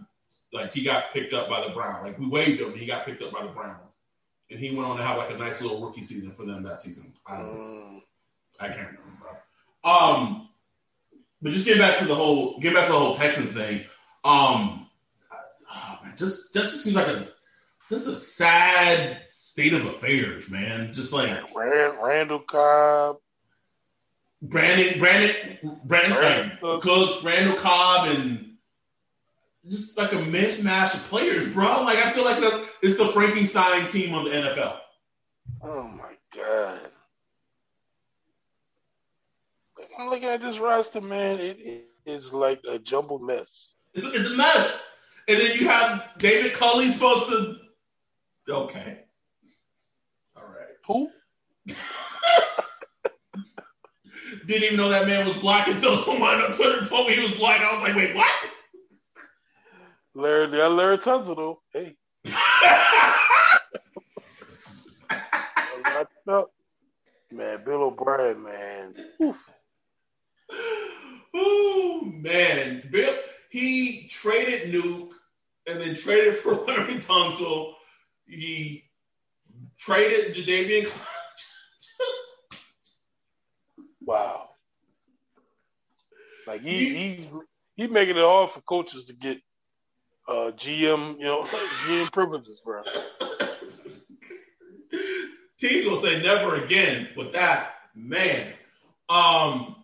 like he got picked up by the Browns. Like we waived him, he got picked up by the Browns, and he went on to have like a nice little rookie season for them that season. I don't know. I can't remember. Um, but just get back to the whole get back to the whole Texans thing. Um, oh, man, just just seems like a just a sad state of affairs, man. Just like Rand, Randall Cobb, Brandin, Brandin, Brandin Cooks, Cooks, Randall Cobb, and just like a mismatch of players, bro. Like I feel like the, it's the Frankenstein team of the NFL. Oh my god! I'm looking at this roster, man. It, it is like a jumbled mess. It's, it's a mess. And then you have David Culley supposed to Okay. All right. Who? <laughs> Didn't even know that man was black until <laughs> someone on Twitter told me he was black. I was like, wait, what? Larry, yeah, Larry Tunsil, Hey. <laughs> <laughs> man, Bill O'Brien, man. Oof. Ooh, man. Bill, he traded Nuke and then traded for Larry Tunsil he traded Jadeveon wow. Like he, he he's he's making it hard for coaches to get uh, GM, you know, <laughs> GM privileges, bro. Teams will say never again with that, man. Um,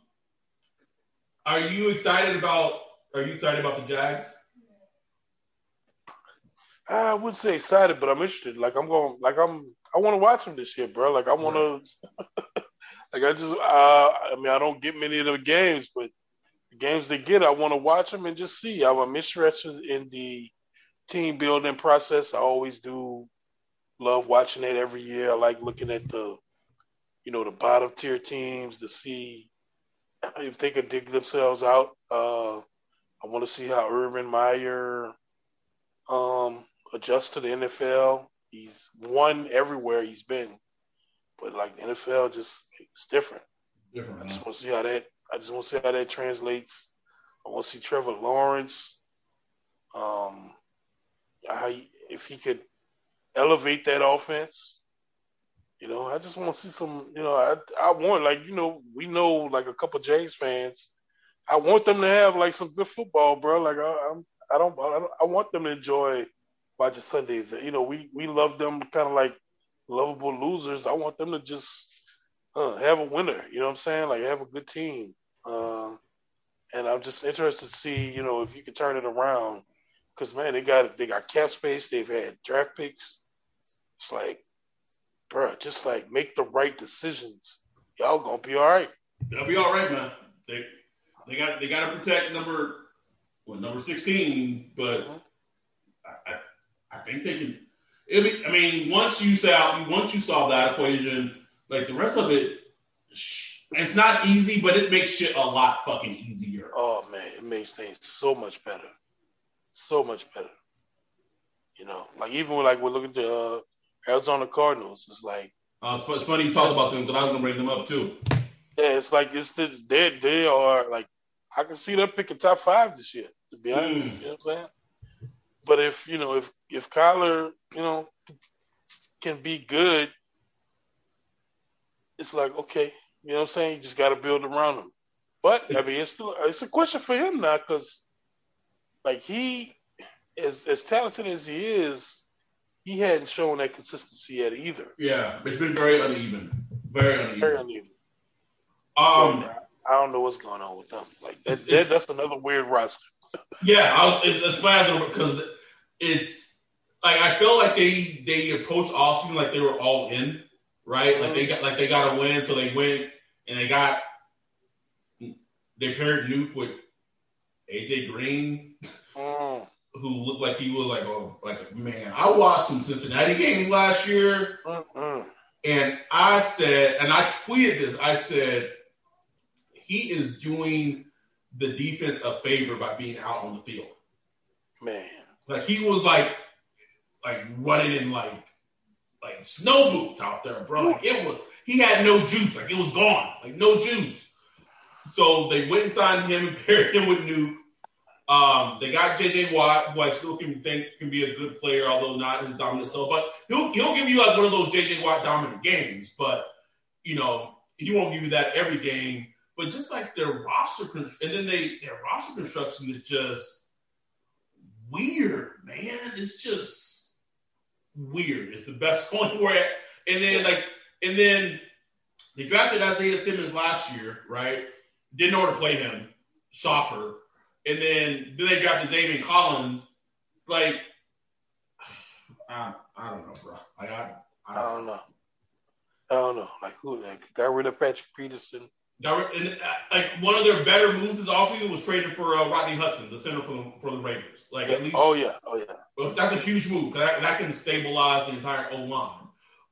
are you excited about? Are you excited about the Jags? I wouldn't say excited, but I'm interested. Like I'm going, like I'm, I want to watch them this year, bro. Like I want to, <laughs> like I just, uh, I mean, I don't get many of the games, but the games they get, I want to watch them and just see. I'm interested in the team building process. I always do love watching it every year. I like looking at the, you know, the bottom tier teams to see if they could dig themselves out. Uh, I want to see how Urban Meyer um, adjust to the NFL. He's won everywhere he's been, but like the NFL, just it's different. different I just want to see how that. I just want to see how that translates. I want to see Trevor Lawrence. Um, how he, if he could elevate that offense. You know, I just want to see some. You know, I I want like you know we know like a couple Jays fans. I want them to have like some good football, bro. Like I, I'm I don't I, don't, I want them to enjoy watching Sundays. You know, we we love them kind of like lovable losers. I want them to just uh, have a winner. You know what I'm saying? Like have a good team. Uh, and I'm just interested to see, you know, if you can turn it around. Because man, they got they got cap space. They've had draft picks. It's like, bro, just like make the right decisions. Y'all gonna be all right. They'll be all right, man. They they got they got to protect number well number sixteen, but mm-hmm. I, I think they can. It be, I mean, once you solve once you solve that equation, like the rest of it, it's not easy, but it makes shit a lot fucking easier. Oh man, it makes things so much better, so much better. You know, like even when like we're looking to uh, Arizona Cardinals, it's like uh, it's, funny you talk about them because I was gonna bring them up too. Yeah, it's like it's the, they they are like I can see them picking top five this year. To be honest, mm. you know what I'm saying. But if you know if if Kyler you know can be good, it's like okay, you know what I'm saying. You just got to build around him. But I mean, it's still it's a question for him now because like he as as talented as he is, he hadn't shown that consistency yet either. Yeah, it's been very uneven. Very uneven. Very uneven. Um, I don't know what's going on with them. Like that, that that's another weird roster. Yeah, I was, that's why because it's like I feel like they they approached Austin like they were all in, right? Like they got like they got a win, so they went and they got they paired Nuke with AJ Green. Mm who looked like he was like, oh, like man, I watched some Cincinnati games last year, mm and I said, and I tweeted this, I said, he is doing the defense a favor by being out on the field. Man, like he was like, like running in like, like snow boots out there, bro. Like it was, he had no juice, like it was gone, like no juice. So they went and signed him and <laughs> paired him with Nuke. Um, they got JJ Watt, who I still can think can be a good player, although not his dominant self. But he'll he'll give you like one of those JJ Watt dominant games. But you know, he won't give you that every game. But just like their roster, and then they their roster construction is just weird, man. It's just weird. It's the best <laughs> point where, and then like, and then they drafted Isaiah Simmons last year, right? Didn't know where to play him. Shocker and then then they drafted Zaven Collins. Like, <sighs> I, I don't know, bro. Like, I, I, don't, I don't know. I don't know. Like who? Like got rid of Patrick Peterson. And, uh, like one of their better moves this offseason was trading for uh, Rodney Hudson, the center for the for the Raiders. Like at least. Oh yeah. Oh yeah. Well, that's a huge move because that, that, can stabilize the entire O line.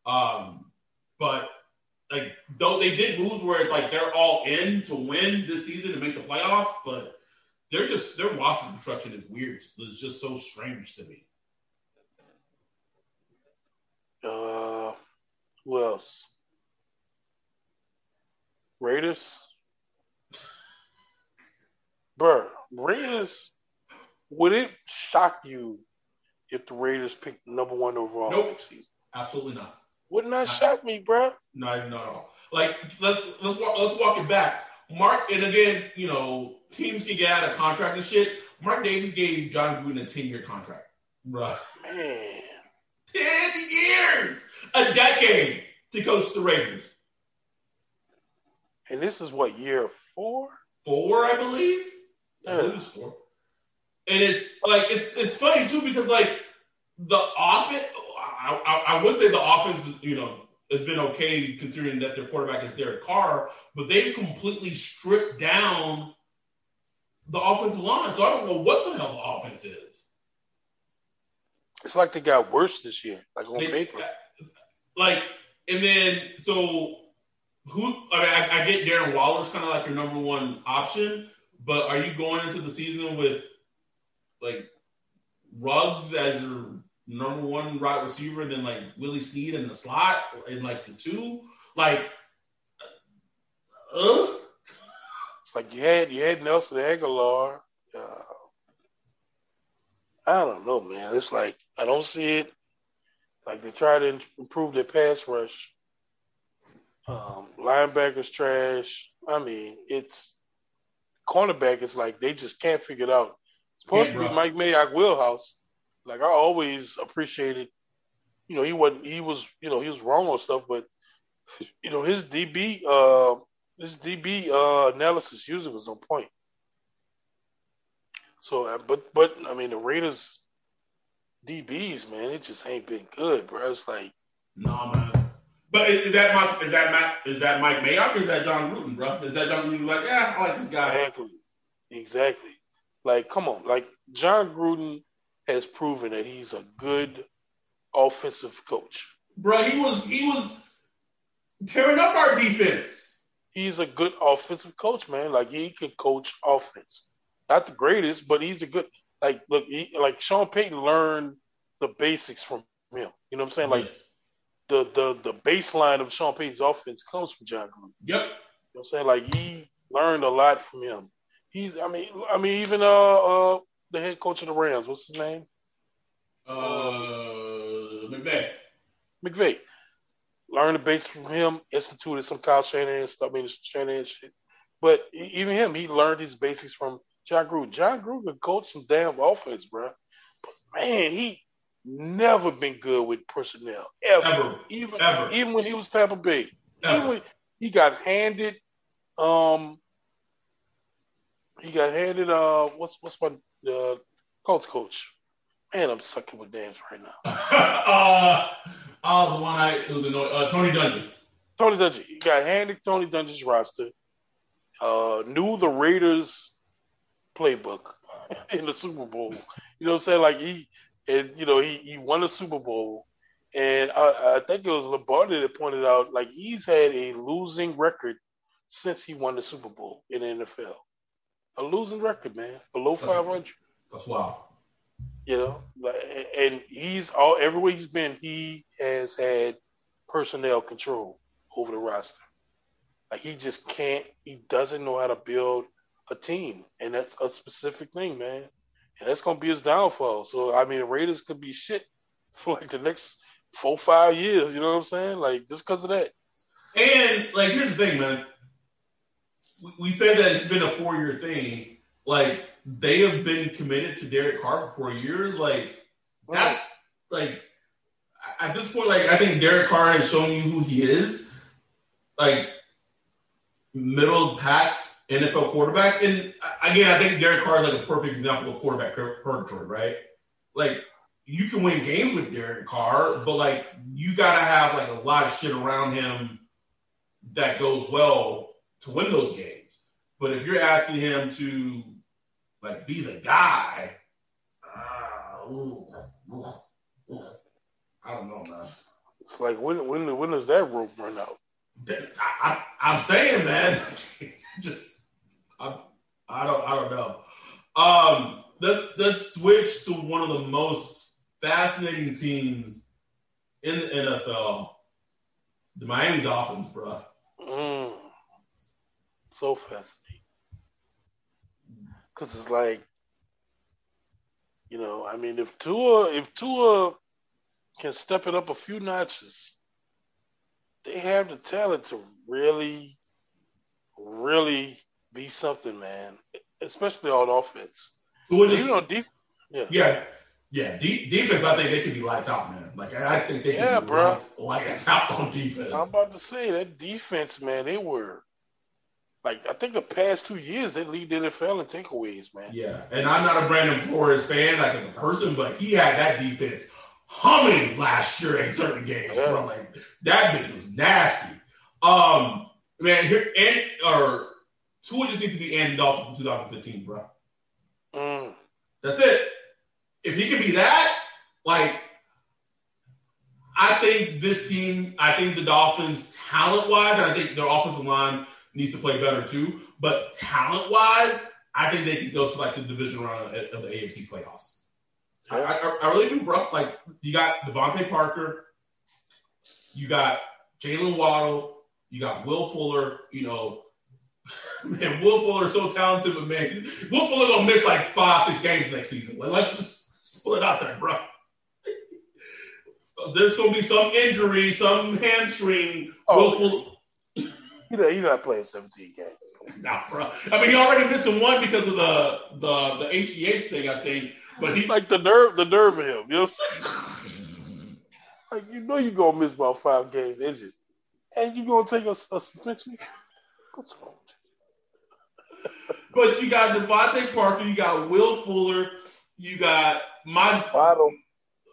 Um, but like though they did moves where it's like they're all in to win this season and make the playoffs, but they're just their roster construction is weird. It's just so strange to me. Uh, who else? Raiders. Bruh, Raiders. Would it shock you if the Raiders picked number one overall nope. next season? Absolutely not. Wouldn't that shock me, bruh? Not, not at all. Like let's let's walk, let's walk it back. Mark, and again, you know, teams can get out of contract and shit. Mark Davis gave Jon Gruden a 10 year contract. Bruh. Man. 10 years! A decade to coach the Raiders. And this is what, year four? Four, I believe. I believe it's four. And it's like, it's it's funny too because, like, the offense, I, I, I would say the offense, you know, has been okay considering that their quarterback is Derek Carr, but they've completely stripped down the offensive line. So I don't know what the hell the offense is. It's like they got worse this year, like on they, paper. Like, and then so who? I mean, I, I get Darren Waller's kind of like your number one option, but are you going into the season with like Ruggs as your number one right receiver, and then like Willie Snead in the slot in like the two, like, uh. Like you had you had Nelson Agholor. Uh, I don't know, man. It's like I don't see it. Like they try to improve their pass rush. Um, linebackers trash. I mean, it's cornerback. It's like they just can't figure it out. It's supposed yeah, to be Mike Mayock wheelhouse, like I always appreciated, you know, he wasn't he was you know he was wrong on stuff, but you know his DB uh his DB uh analysis usually was on point. So, uh, but but I mean the Raiders DBs man, it just ain't been good, bro. It's like no man. But is that Mike? Is that Matt? Is that Mike Mayock? Or is that Jon Gruden, bro? Is that Jon Gruden? Like, yeah, I like this guy. Exactly. Exactly. Like, come on. Like Jon Gruden has proven that he's a good offensive coach. Bro, he was he was tearing up our defense. He's a good offensive coach, man. Like he can coach offense. Not the greatest, but he's a good like look he, like Sean Payton learned the basics from him. You know what I'm saying? Like the the the baseline of Sean Payton's offense comes from Jon Gruden. Yep. You know what I'm saying? Like he learned a lot from him. He's. I mean. I mean, even uh, uh, the head coach of the Rams. What's his name? Uh, McVay. McVay. Learned the basics from him. Instituted some Kyle Shanahan stuff. I mean, Shanahan shit. But even him, he learned his basics from Jon Gruden. Jon Gruden could coach some damn offense, bro. But man, he never been good with personnel ever. Ever. Even Ever. even when he was Tampa Bay, Ever. even he got handed. Um, he got handed. Uh, what's what's my uh, Colts coach? Man, I'm sucking with names right now. <laughs> uh, oh, the one I it was annoying. Uh, Tony Dungy. Tony Dungy. He got handed Tony Dungy's roster. Uh, knew the Raiders playbook <laughs> in the Super Bowl. You know what I'm saying? Like he and you know he, he won the Super Bowl. And I, I think it was Lombardi that pointed out like he's had a losing record since he won the Super Bowl in the NFL. A losing record, man, below 500. That's wild. You know, like, and he's all everywhere he's been, he has had personnel control over the roster. Like he just can't, he doesn't know how to build a team, and that's a specific thing, man. And that's gonna be his downfall. So I mean, Raiders could be shit <laughs> for like the next four, five years. You know what I'm saying? Like just because of that. And like, here's the thing, man. We, we said that it's been a four year thing. Like, they have been committed to Derek Carr for four years. Like, that's like at this point, like I think Derek Carr has shown you who he is. Like middle pack NFL quarterback. And again, I think Derek Carr is like a perfect example of quarterback purgatory, right? Like you can win games with Derek Carr, but like you gotta have like a lot of shit around him that goes well to win those games. But if you're asking him to like be the guy, uh, ooh, ooh, ooh. I don't know, man. It's like when when when does that rope run out? I, I, am saying, man, <laughs> just I'm, I don't I don't know. Um, let's let's switch to one of the most fascinating teams in the NFL, the Miami Dolphins, bro. Mm. So fascinating. Cause it's like, you know, I mean, if Tua if Tua can step it up a few notches, they have the talent to really, really be something, man. Especially on offense. So just, you know, def- yeah, yeah, yeah. De- defense, I think they could be lights out, man. Like I think they Yeah, could be bro. lights, lights out on defense. I'm about to say that defense, man. They were like, I think the past two years they lead the NFL in takeaways, man. Yeah, and I'm not a Brandon Flores fan, like as a person, but he had that defense humming last year in certain games, Yeah. bro. Like that bitch was nasty. Um, man, here and or Tua just needs to be Andy Dalton from 2015, bro. Mm. That's it. If he can be that, like, I think this team, I think the Dolphins, talent wise, and I think their offensive line needs to play better too. But talent wise, I think they could go to like the division round of the AFC playoffs. I, I, I really do, bro. Like, you got DeVante Parker, you got Jaylen Waddle, you got Will Fuller, you know. <laughs> Man, Will Fuller is so talented, but man, Will Fuller gonna miss like five, six games next season. Like, let's just split out there, bro. <laughs> There's gonna be some injury, some hamstring. Oh, Will Fuller, <laughs> He's not, not playing 17 games. nah, bro. I mean, he already missing one because of the the the HGH thing, I think. But he, Like the nerve, the nerve of him. You know what I'm saying? Like you know you're gonna miss about five games injured, and you gonna take a, a suspension. What's wrong? With <laughs> but you got DeVante Parker, you got Will Fuller, you got my you? Waddle.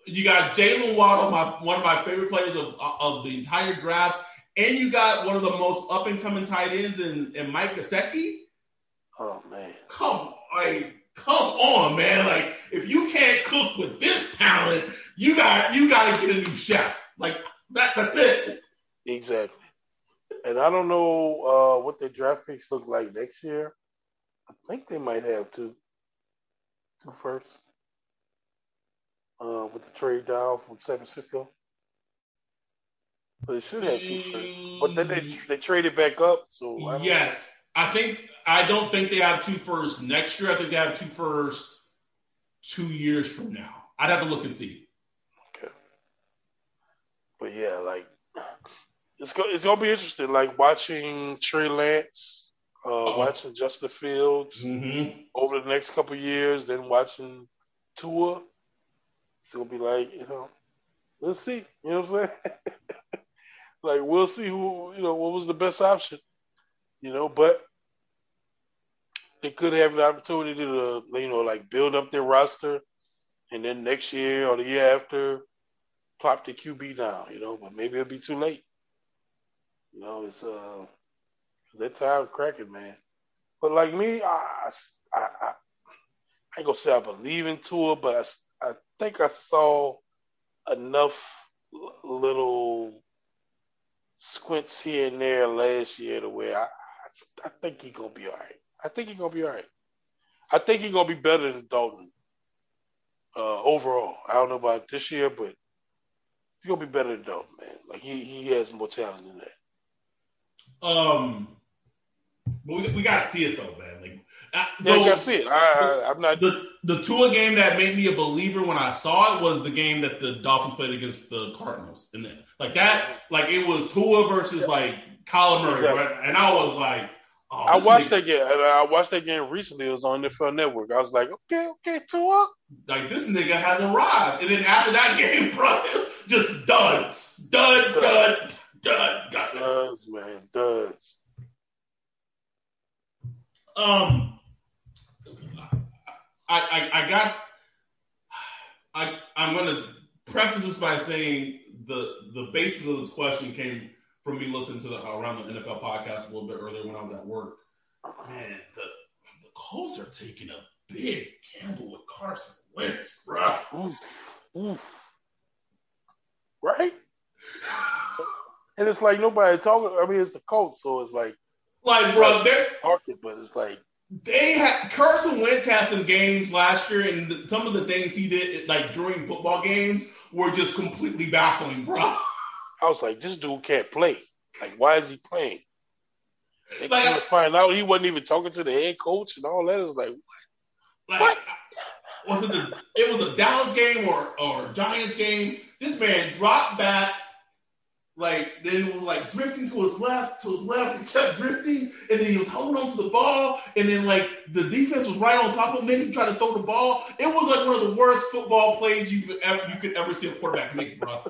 You got Jaylen Waddle, my one of my favorite players of, of the entire draft, and you got one of the most up and coming tight ends in, in Mike Gesicki. Oh man. Come, like, come on, man! Like, if you can't cook with this talent, you got you got to get a new chef. Like that, that's it. Exactly. And I don't know uh, what the draft picks look like next year. I think they might have two, two firsts. Uh, with the trade down from San Francisco. So they should have two firsts. But then they they traded back up. So I Yes, I think I don't think they have two firsts next year. I think they have two firsts two years from now. I'd have to look and see. Okay. But yeah, like it's go, it's gonna be interesting. Like watching Trey Lance, uh, watching Justin Fields mm-hmm. over the next couple years, then watching Tua. It's gonna be like you know, let's see. You know what I'm saying? <laughs> like we'll see who you know what was the best option. You know, but they could have the opportunity to you know like build up their roster, and then next year or the year after, plop the QB down. You know, but maybe it'll be too late. You know, it's uh, that time cracking, man. But like me, I, I, I, I ain't gonna say I believe in Tua, but I, I think I saw enough little squints here and there last year to where I, I, I think he's gonna be all right. I think he's gonna be all right. I think he's gonna be better than Dalton uh, overall. I don't know about this year, but he's gonna be better than Dalton, man. Like he he has more talent than that. Um, but we, we gotta see it though, man. Like, uh, so yeah, you gotta see it. I, I, am not the the Tua game that made me a believer when I saw it was the game that the Dolphins played against the Cardinals, and then like that, like it was Tua versus like Kyler Murray, exactly. right? and I was like. Oh, I watched nigga. that game. I watched that game recently. It was on the NFL Network. I was like, okay, okay, Tua. Like this nigga has arrived, and then after that <laughs> game, bro, just duds, dud, dud, dud, dud. Duds, man, duds. Um, I, I, I got. I, I'm gonna preface this by saying the the basis of this question came from me listening to the around the NFL podcast a little bit earlier when I was at work. Man, the the Colts are taking a big gamble with Carson Wentz, bro. Right? and it's like nobody talking. I mean, it's the Colts, so it's like, like, bro, they're market, but it's like they had Carson Wentz had some games last year, and the, some of the things he did, like during football games, were just completely baffling, bro. I was like, this dude can't play. Like, why is he playing? They like, find out he wasn't even talking to the head coach and all that. It's like, what? Like, what? Was it the? It was a Dallas game or or Giants game. This man dropped back, like then it was like drifting to his left, to his left. He kept drifting, and then he was holding on to the ball, and then like the defense was right on top of him. Then he tried to throw the ball. It was like one of the worst football plays you could ever you could ever see a quarterback make, bro.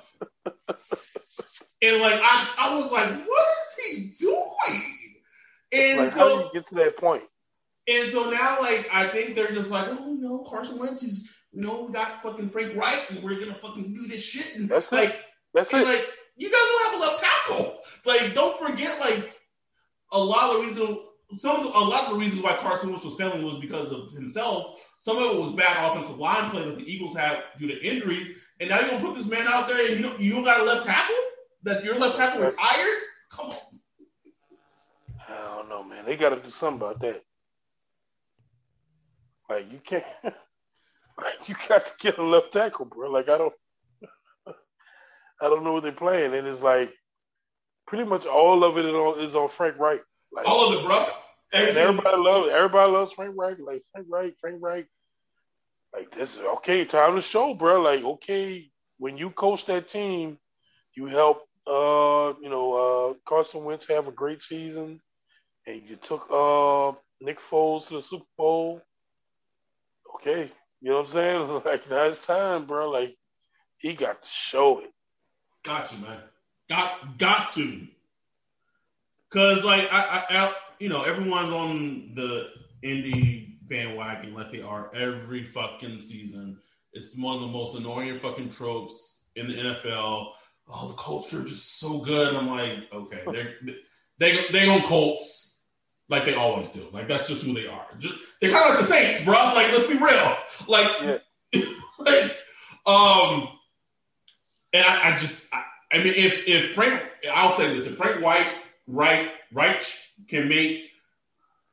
And like I, I was like, what is he doing? And like, so how do you get to that point? And so now, like, I think they're just like, oh, know, Carson Wentz is, you know, we got fucking Frank Reich, and we're gonna fucking do this shit. And That's like, it. That's and it. like, you guys don't have a left tackle. Like, don't forget, like, a lot of the reason, some of the, a lot of the reasons why Carson Wentz was failing was because of himself. Some of it was bad offensive line play that the Eagles had due to injuries. And now you're gonna put this man out there, and you don't, you don't got a left tackle that your left tackle retired? Come on. I don't know, man. They got to do something about that. Like you can't. <laughs> you got to get a left tackle, bro. Like I don't. I don't know what they're playing, and it's like pretty much all of it is on, is on Frank Reich. Like, all of it, bro. everybody loves everybody loves Frank Reich. Like Frank Reich, Frank Reich. Like this, is okay, time to show, bro. Like okay, when you coach that team, you help uh, you know, uh, Carson Wentz have a great season, and you took uh, Nick Foles to the Super Bowl. Okay, you know what I'm saying? <laughs> Like now it's time, bro. Like he got to show it. Got to, man. Got got to. Cause like I, I, I you know, everyone's on the Indy bandwagon like they are every fucking season. It's one of the most annoying fucking tropes in the NFL oh, the Colts are just so good. And I'm like, okay, they're they they go Colts like they always do. Like that's just who they are. Just they're kind of like the Saints, bro. Like let's be real. Like, yeah. <laughs> like um, and I, I just I, I, mean, if if Frank, I'll say this: if Frank White, right, Reich can make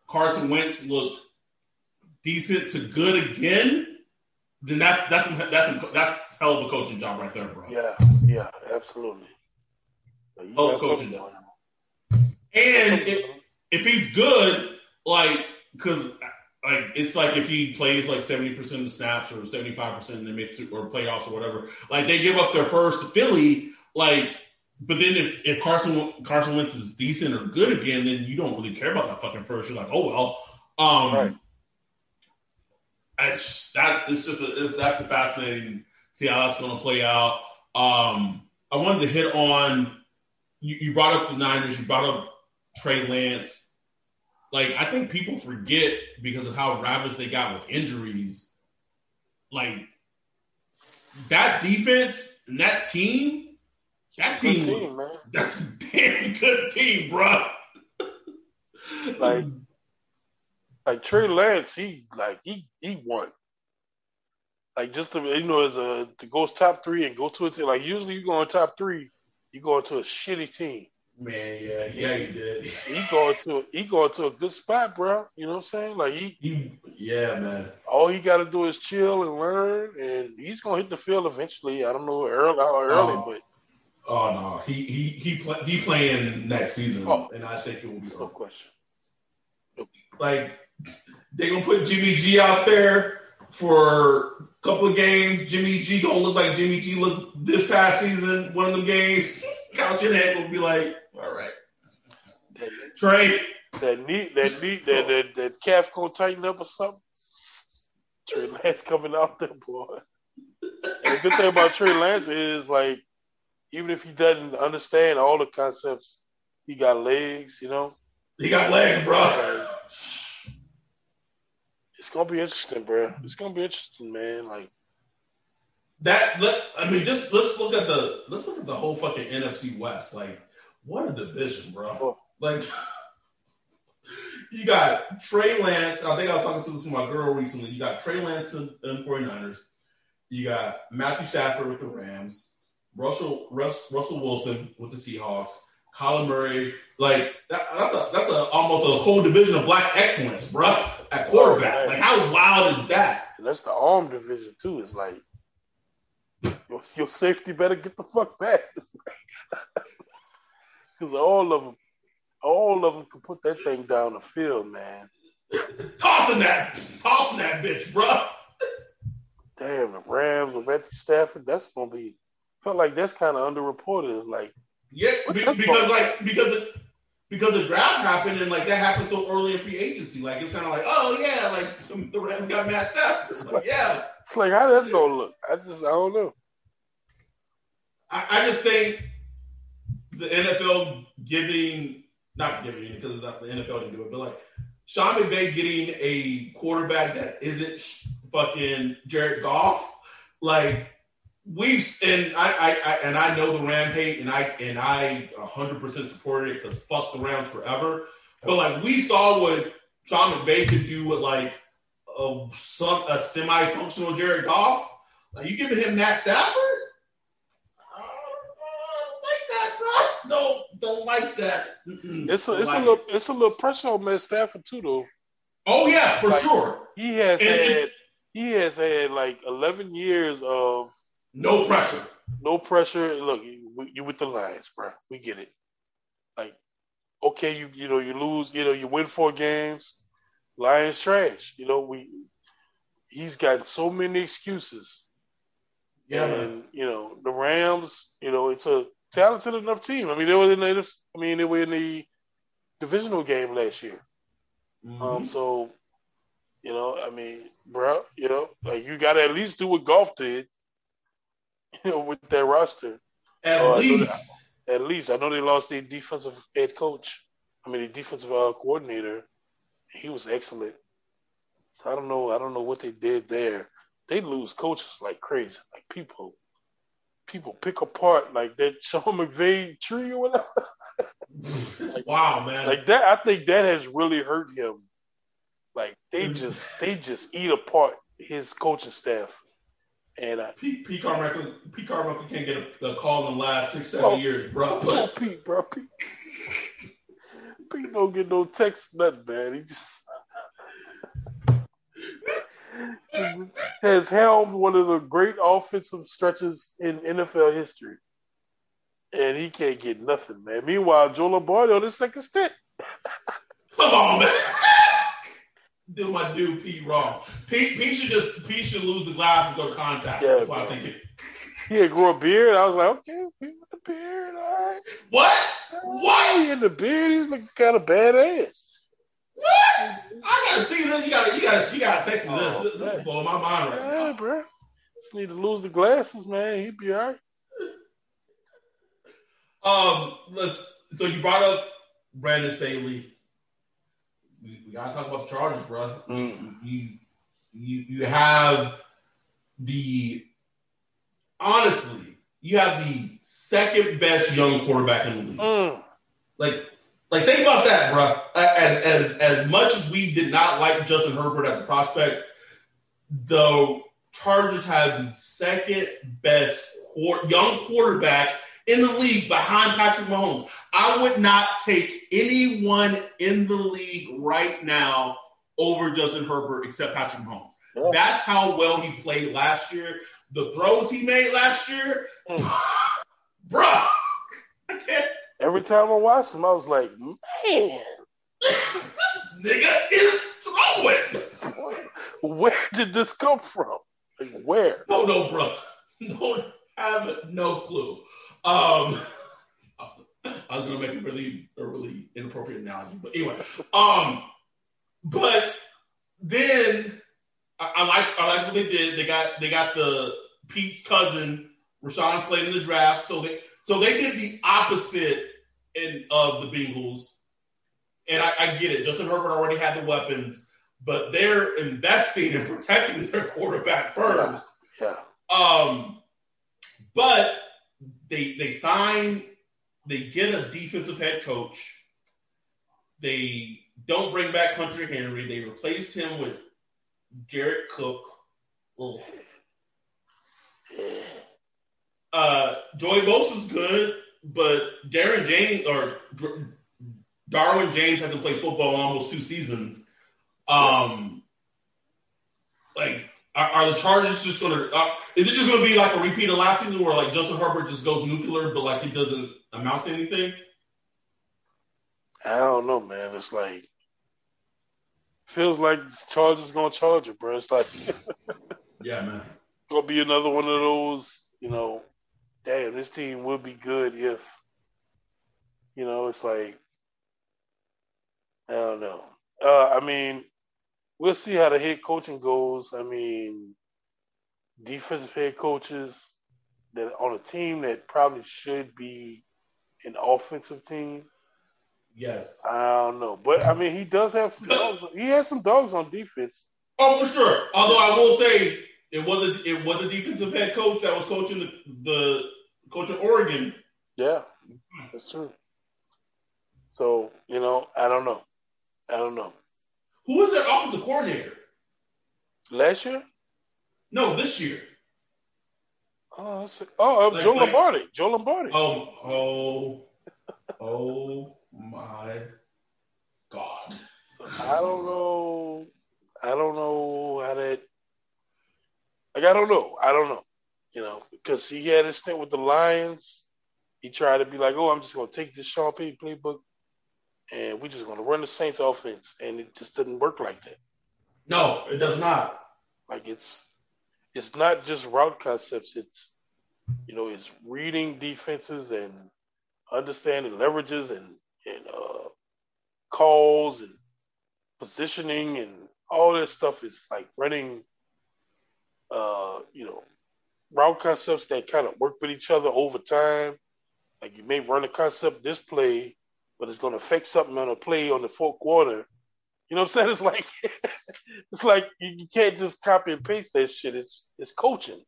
Carson Wentz look decent to good again, then that's that's that's that's hell of a coaching job right there, bro. Yeah, yeah, absolutely. Hell of a coaching job. And if, if he's good, like because like it's like if he plays like seventy percent of the snaps or seventy five percent, and they make or playoffs or whatever. Like they give up their first to Philly, like. But then if, if Carson Carson Wentz is decent or good again, then you don't really care about that fucking first. You're like, oh well. Um, Right. it's that it's just a, it's, that's a fascinating see how that's going to play out. Um, I wanted to hit on you, you brought up the Niners, you brought up Trey Lance. Like I think people forget because of how ravaged they got with injuries. Like that defense and that team, that team, team, man. that's a damn good team, bro. <laughs> Like, like Trey Lance, he like he he won. Like just to you know, as a to go top three and go to a team. Like usually you go in top three, you go into a shitty team. Man, yeah, yeah, you did. He going to he going to a good spot, bro. You know what I'm saying? Like he He, yeah, man. all he got to do is chill and learn, and he's gonna hit the field eventually. I don't know early how early, Oh. but Oh no, he he he play, he playing next season, Oh. and I think it will be no question. like they gonna put Jimmy G out there for a couple of games. Jimmy G gonna look like Jimmy G looked this past season. One of them games, Kyle Shanahan will be like, "All right, <laughs> Trey, that knee, that knee, that that, that calf gonna tighten up or something. Trey Lance coming out there, boy. And the good thing about Trey Lance is like, even if he doesn't understand all the concepts, he got legs. You know, he got legs, bro." like, it's gonna be interesting, bro. It's gonna be interesting, man. Like, That let, I mean, just let's look at the let's look at the whole fucking NFC West. Like, what a division, bro. Oh. Like, <laughs> you got Trey Lance. I think I was talking to this with my girl recently. You got Trey Lance and, and 49ers. You got Matthew Stafford with the Rams. Russell Russ, Russell Wilson with the Seahawks. Kyler Murray. Like that, that's a that's a almost a whole division of black excellence, bro. At quarterback. Oh, like, how wild is that? that's the arm division too. It's like your, your safety better get the fuck back. <laughs> Because all of them, all of them can put that thing down the field, man. Tossing that, tossing that bitch, bro. Damn, the Rams with Matthew Stafford, that's gonna be. Felt like that's kind of underreported. Like, Yeah, be- because like because because the draft happened and like that happened so early in free agency. Like it's kind of like, oh yeah, like the, Rams got Matt Stafford. Like, yeah, it's like how that's gonna look. I just, I don't know. I, I just think the NFL giving not giving because it's not, the NFL didn't do it, but like Sean McVay getting a quarterback that isn't fucking Jared Goff, like we've and I, I, I and I know the Ram hate and I and I 100 percent supported it because fuck the Rams forever. But like we saw what Sean McVay could do with like a some a semi-functional Jared Goff. Like you giving him Matt Stafford? I don't like that, bro. Don't don't like that. Mm-mm. It's a, Don't it's like a it. little, it's a little pressure on Matt Stafford too, though. Oh yeah, for like- sure. He has And had, he has had like 11 years of No pressure. no pressure. Look, you, you with the Lions, bro. We get it. Like, okay, you you know you lose, you know you win four games. Lions trash. You know we. He's got so many excuses, Yeah, and you know the Rams. You know it's a talented enough team. I mean they were in the. I mean they were in the divisional game last year. Mhm. Um, so, you know, I mean, bro, you know, like you got to at least do what Goff did, <laughs> with their roster. At know least. At least I know they lost their defensive head coach. I mean, the defensive uh, coordinator. He was excellent. I don't know. I don't know what they did there. They lose coaches like crazy. Like people, people pick apart like that <laughs> Sean McVay tree or whatever. <laughs> wow, man. like that i think that has really hurt him like they just they just eat apart his coaching staff and I, P. P. Carmichael, P. Carmichael can't get a, a call in the last six, seven Oh. years, bro. oh pete bro pete <laughs> pete don't get no text nothing man he just <laughs> has helmed one of the great offensive stretches in NFL history. And he can't get nothing, man. Meanwhile, Joe Lombardi on his second stint. Come on, man. Do my dude Pete wrong. Pete, Pete should just Pete should lose the glasses and go to contact. Yeah, That's what I'm thinking. He had grew a beard. I was like, okay, Pete with the beard, all right. What? He in the beard, he's looking kind of badass. What? I gotta see this. You gotta, you gotta, you gotta text me this. Oh, This, this is blowing my mind right Yeah, now. bro. Just need to lose the glasses, man. He'd be all right. Um, let's. So you brought up Brandon Staley. We, we gotta talk about the Chargers, bro. Mm. You, you, you have the honestly, you have the second best young quarterback in the league. Mm. Like, like think about that, bro. As as as much as we did not like Justin Herbert as a prospect, the Chargers have the second best young quarterback in the league behind Patrick Mahomes. I would not take anyone in the league right now over Justin Herbert except Patrick Mahomes. Yeah. That's how well he played last year. The throws he made last year, Mm. <laughs> bruh. I can't. Every time I watched him, I was like, man, <laughs> this nigga is throwing. where did this come from? Like, where? No, no, bro. <laughs> Don't have no clue. Um, <laughs> I was gonna make a really, a really inappropriate analogy, but anyway. Um, but then I, I like, I like what they did. They got, they got the Pete's cousin Rashawn Slater in the draft, so they, so they did the opposite in of the Bengals. And I, I get it. Justin Herbert already had the weapons, but they're investing in protecting their quarterback first. Yeah. Um, but they they sign, they get a defensive head coach. They don't bring back Hunter Henry. They replace him with Jared Cook. Ugh. Uh, Joey Bosa's good, but Darren James or Dr- Derwin James hasn't played football almost two seasons. Um, like, are, are the Chargers just going to? Uh, is it just going to be like a repeat of last season, where like Justin Herbert just goes nuclear, but like it doesn't amount to anything? I don't know, man. It's like feels like Chargers gonna charge it, bro. It's like <laughs> Yeah, man. gonna be another one of those, you know, damn, this team would be good if, you know, it's like, I don't know. Uh, I mean, we'll see how the head coaching goes. I mean, defensive head coaches that on a team that probably should be an offensive team. Yes. I don't know, but I mean, he does have some dogs. He has some dogs on defense. Oh, for sure. Although I will say it was a it was a defensive head coach that was coaching the the coach of Oregon. Yeah, that's true. So you know, I don't know. I don't know. Who was their offensive coordinator? Last year? No, this year. Oh, oh, uh, Like- Joe like- Lombardi. Joe Lombardi. Oh, oh, oh my God. I don't know. I don't know how that. Like I don't know. I don't know. You know, because he had his stint with the Lions. He tried to be like, "Oh, I'm just going to take this Sean Payton playbook, and we're just going to run the Saints offense," and it just doesn't work like that. No, it does not. Like it's it's not just route concepts. It's you know, it's reading defenses and understanding leverages and and uh, calls and positioning and all that stuff is like running. Uh, you know, route concepts that kind of work with each other over time. Like you may run a concept this play, but it's going to affect something on a play on the fourth quarter. You know what I'm saying? <laughs> It's like it's like you, you can't just copy and paste that shit. It's it's coaching.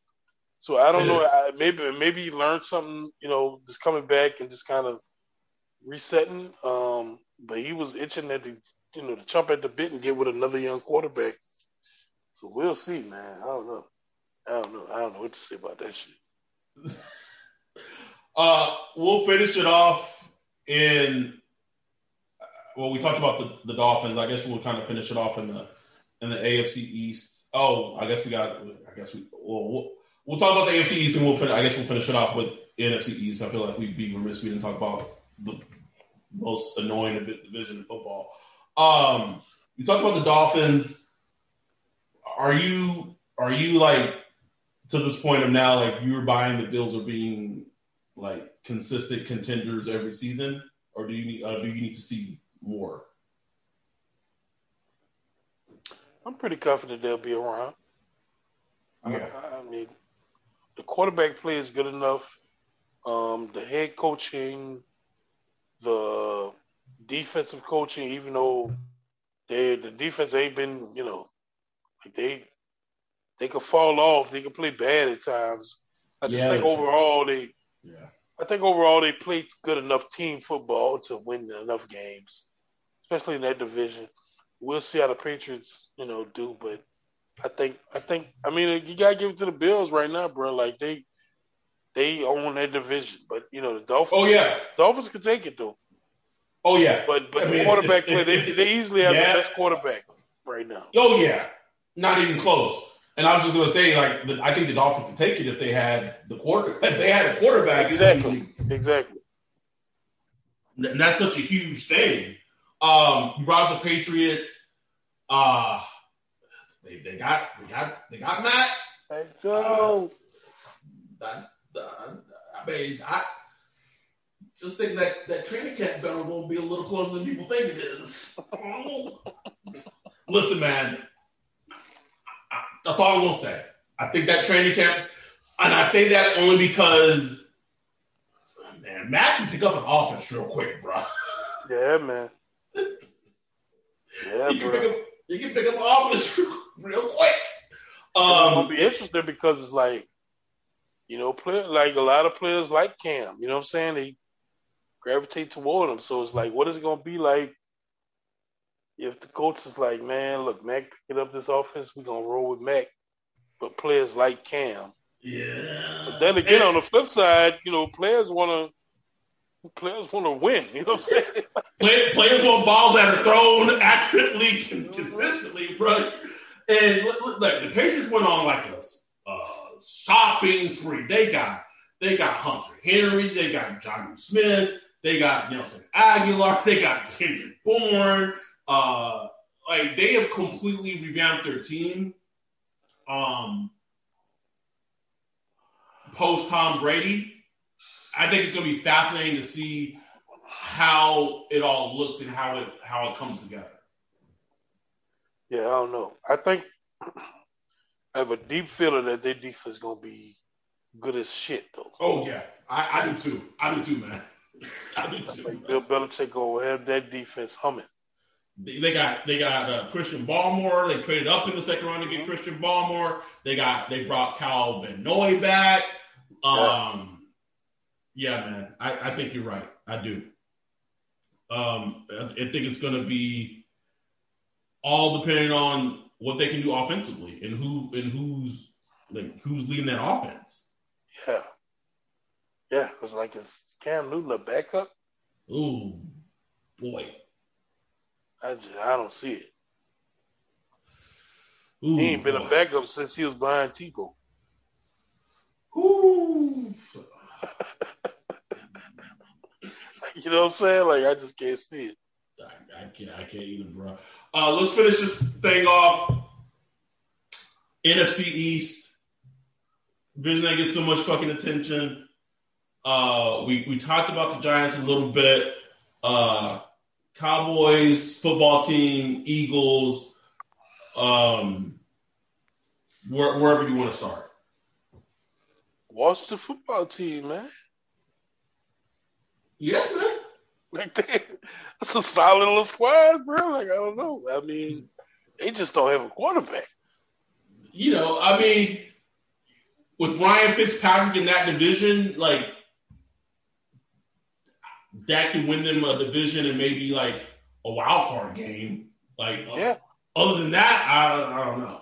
So I don't It know. I, maybe maybe he learned something. You know, just coming back and just kind of resetting. Um, but he was itching at the you know to jump at the bit and get with another young quarterback. So we'll see, man. I don't know. I don't know. I don't know what to say about that shit. <laughs> Uh, we'll finish it off in. Well, we talked about the, the Dolphins. I guess we'll kind of finish it off in the in the AFC East. Oh, I guess we got. I guess we. Well, we'll, we'll talk about the AFC East, and we'll. Fin- I guess we'll finish it off with NFC East. I feel like we'd be remiss we didn't talk about the most annoying division in football. Um, you talked about the Dolphins. Are you are you like to this point of now like you're buying the Bills are being like consistent contenders every season, or do you need uh, do you need to see more? I'm pretty confident they'll be around. Yeah. I, I mean, the quarterback play is good enough. Um, the head coaching, the defensive coaching, even though they the defense ain't been, you know, like they they could fall off, they could play bad at times. I just yeah, think overall they yeah. I think overall they played good enough team football to win enough games, especially in that division. We'll see how the Patriots, you know, do, but I think I think I mean you gotta give it to the Bills right now, bro. Like they they own that division, but you know the Dolphins. Oh yeah, Dolphins can take it though. Oh yeah, but but I the mean, quarterback play they, <laughs> they easily have yeah. the best quarterback right now. Oh yeah, not even close. And I was just gonna say, like, the, I think the Dolphins could take it if they had the quarter. <laughs> If they had a quarterback, exactly, exactly. And that's such a huge thing. Um, you brought up the Patriots. Uh they, they got they got they got Mac. Hey Joe. Uh, I, I mean, I just think that that training camp battle will be a little closer than people think it is. <laughs> Listen, man, I, that's all I'm gonna say. I think that training camp, and I say that only because, man, Mac can pick up an offense real quick, bro. Yeah, man. Yeah, you bro. Can pick up, you can pick up <laughs> real quick. Um, it'll be interesting because it's like, you know, play, like a lot of players like Cam. You know what I'm saying? They gravitate toward him. So it's like, what is it going to be like if the coach is like, man, look, Mac picking up this offense, we're going to roll with Mac. But players like Cam. Yeah. But then again, on the flip side, you know, players want to players want to win. You know what I'm saying? players want balls that are thrown accurately, consistently, bro. And look, the Patriots went on like a uh, shopping spree. They got they got Hunter Henry, they got Jonnu Smith, they got Nelson Agholor, they got Kendrick Bourne. Uh, like they have completely revamped their team. Um, post Tom Brady, I think it's going to be fascinating to see how it all looks and how it how it comes together. Yeah, I don't know. I think I have a deep feeling that their defense is gonna be good as shit though. Oh yeah, I, I do too. I do too, man. <laughs> I do too. I Bill Belichick gonna have that defense humming. They got they got uh, Christian Barmore. They traded up in the second round to get mm-hmm. Christian Barmore. They got they brought Kyle Van Noy back. Um, yeah. Yeah, man, I, I think you're right. I do. Um, I, I think it's going to be all depending on what they can do offensively and who and who's like who's leading that offense. Yeah, yeah, because like is Cam Newton a backup? Ooh, boy, I just, I don't see it. Ooh, he ain't been boy. a backup since he was behind Tebow. Ooh. <laughs> you know what I'm saying? Like I just can't see it. I, I can't. I can't either, bro. Uh, let's finish this thing off. NFC East division that gets so much fucking attention. Uh, we we talked about the Giants a little bit. Uh, Cowboys, football team, Eagles, um, where, wherever you want to start. Washington football team, man. Yeah, man. Like they, that's a solid little squad, bro. Like I don't know. I mean, they just don't have a quarterback. You know, I mean, with Ryan Fitzpatrick in that division, like that could win them a division and maybe like a wild card game. Like, uh, yeah. Other than that, I, I don't know.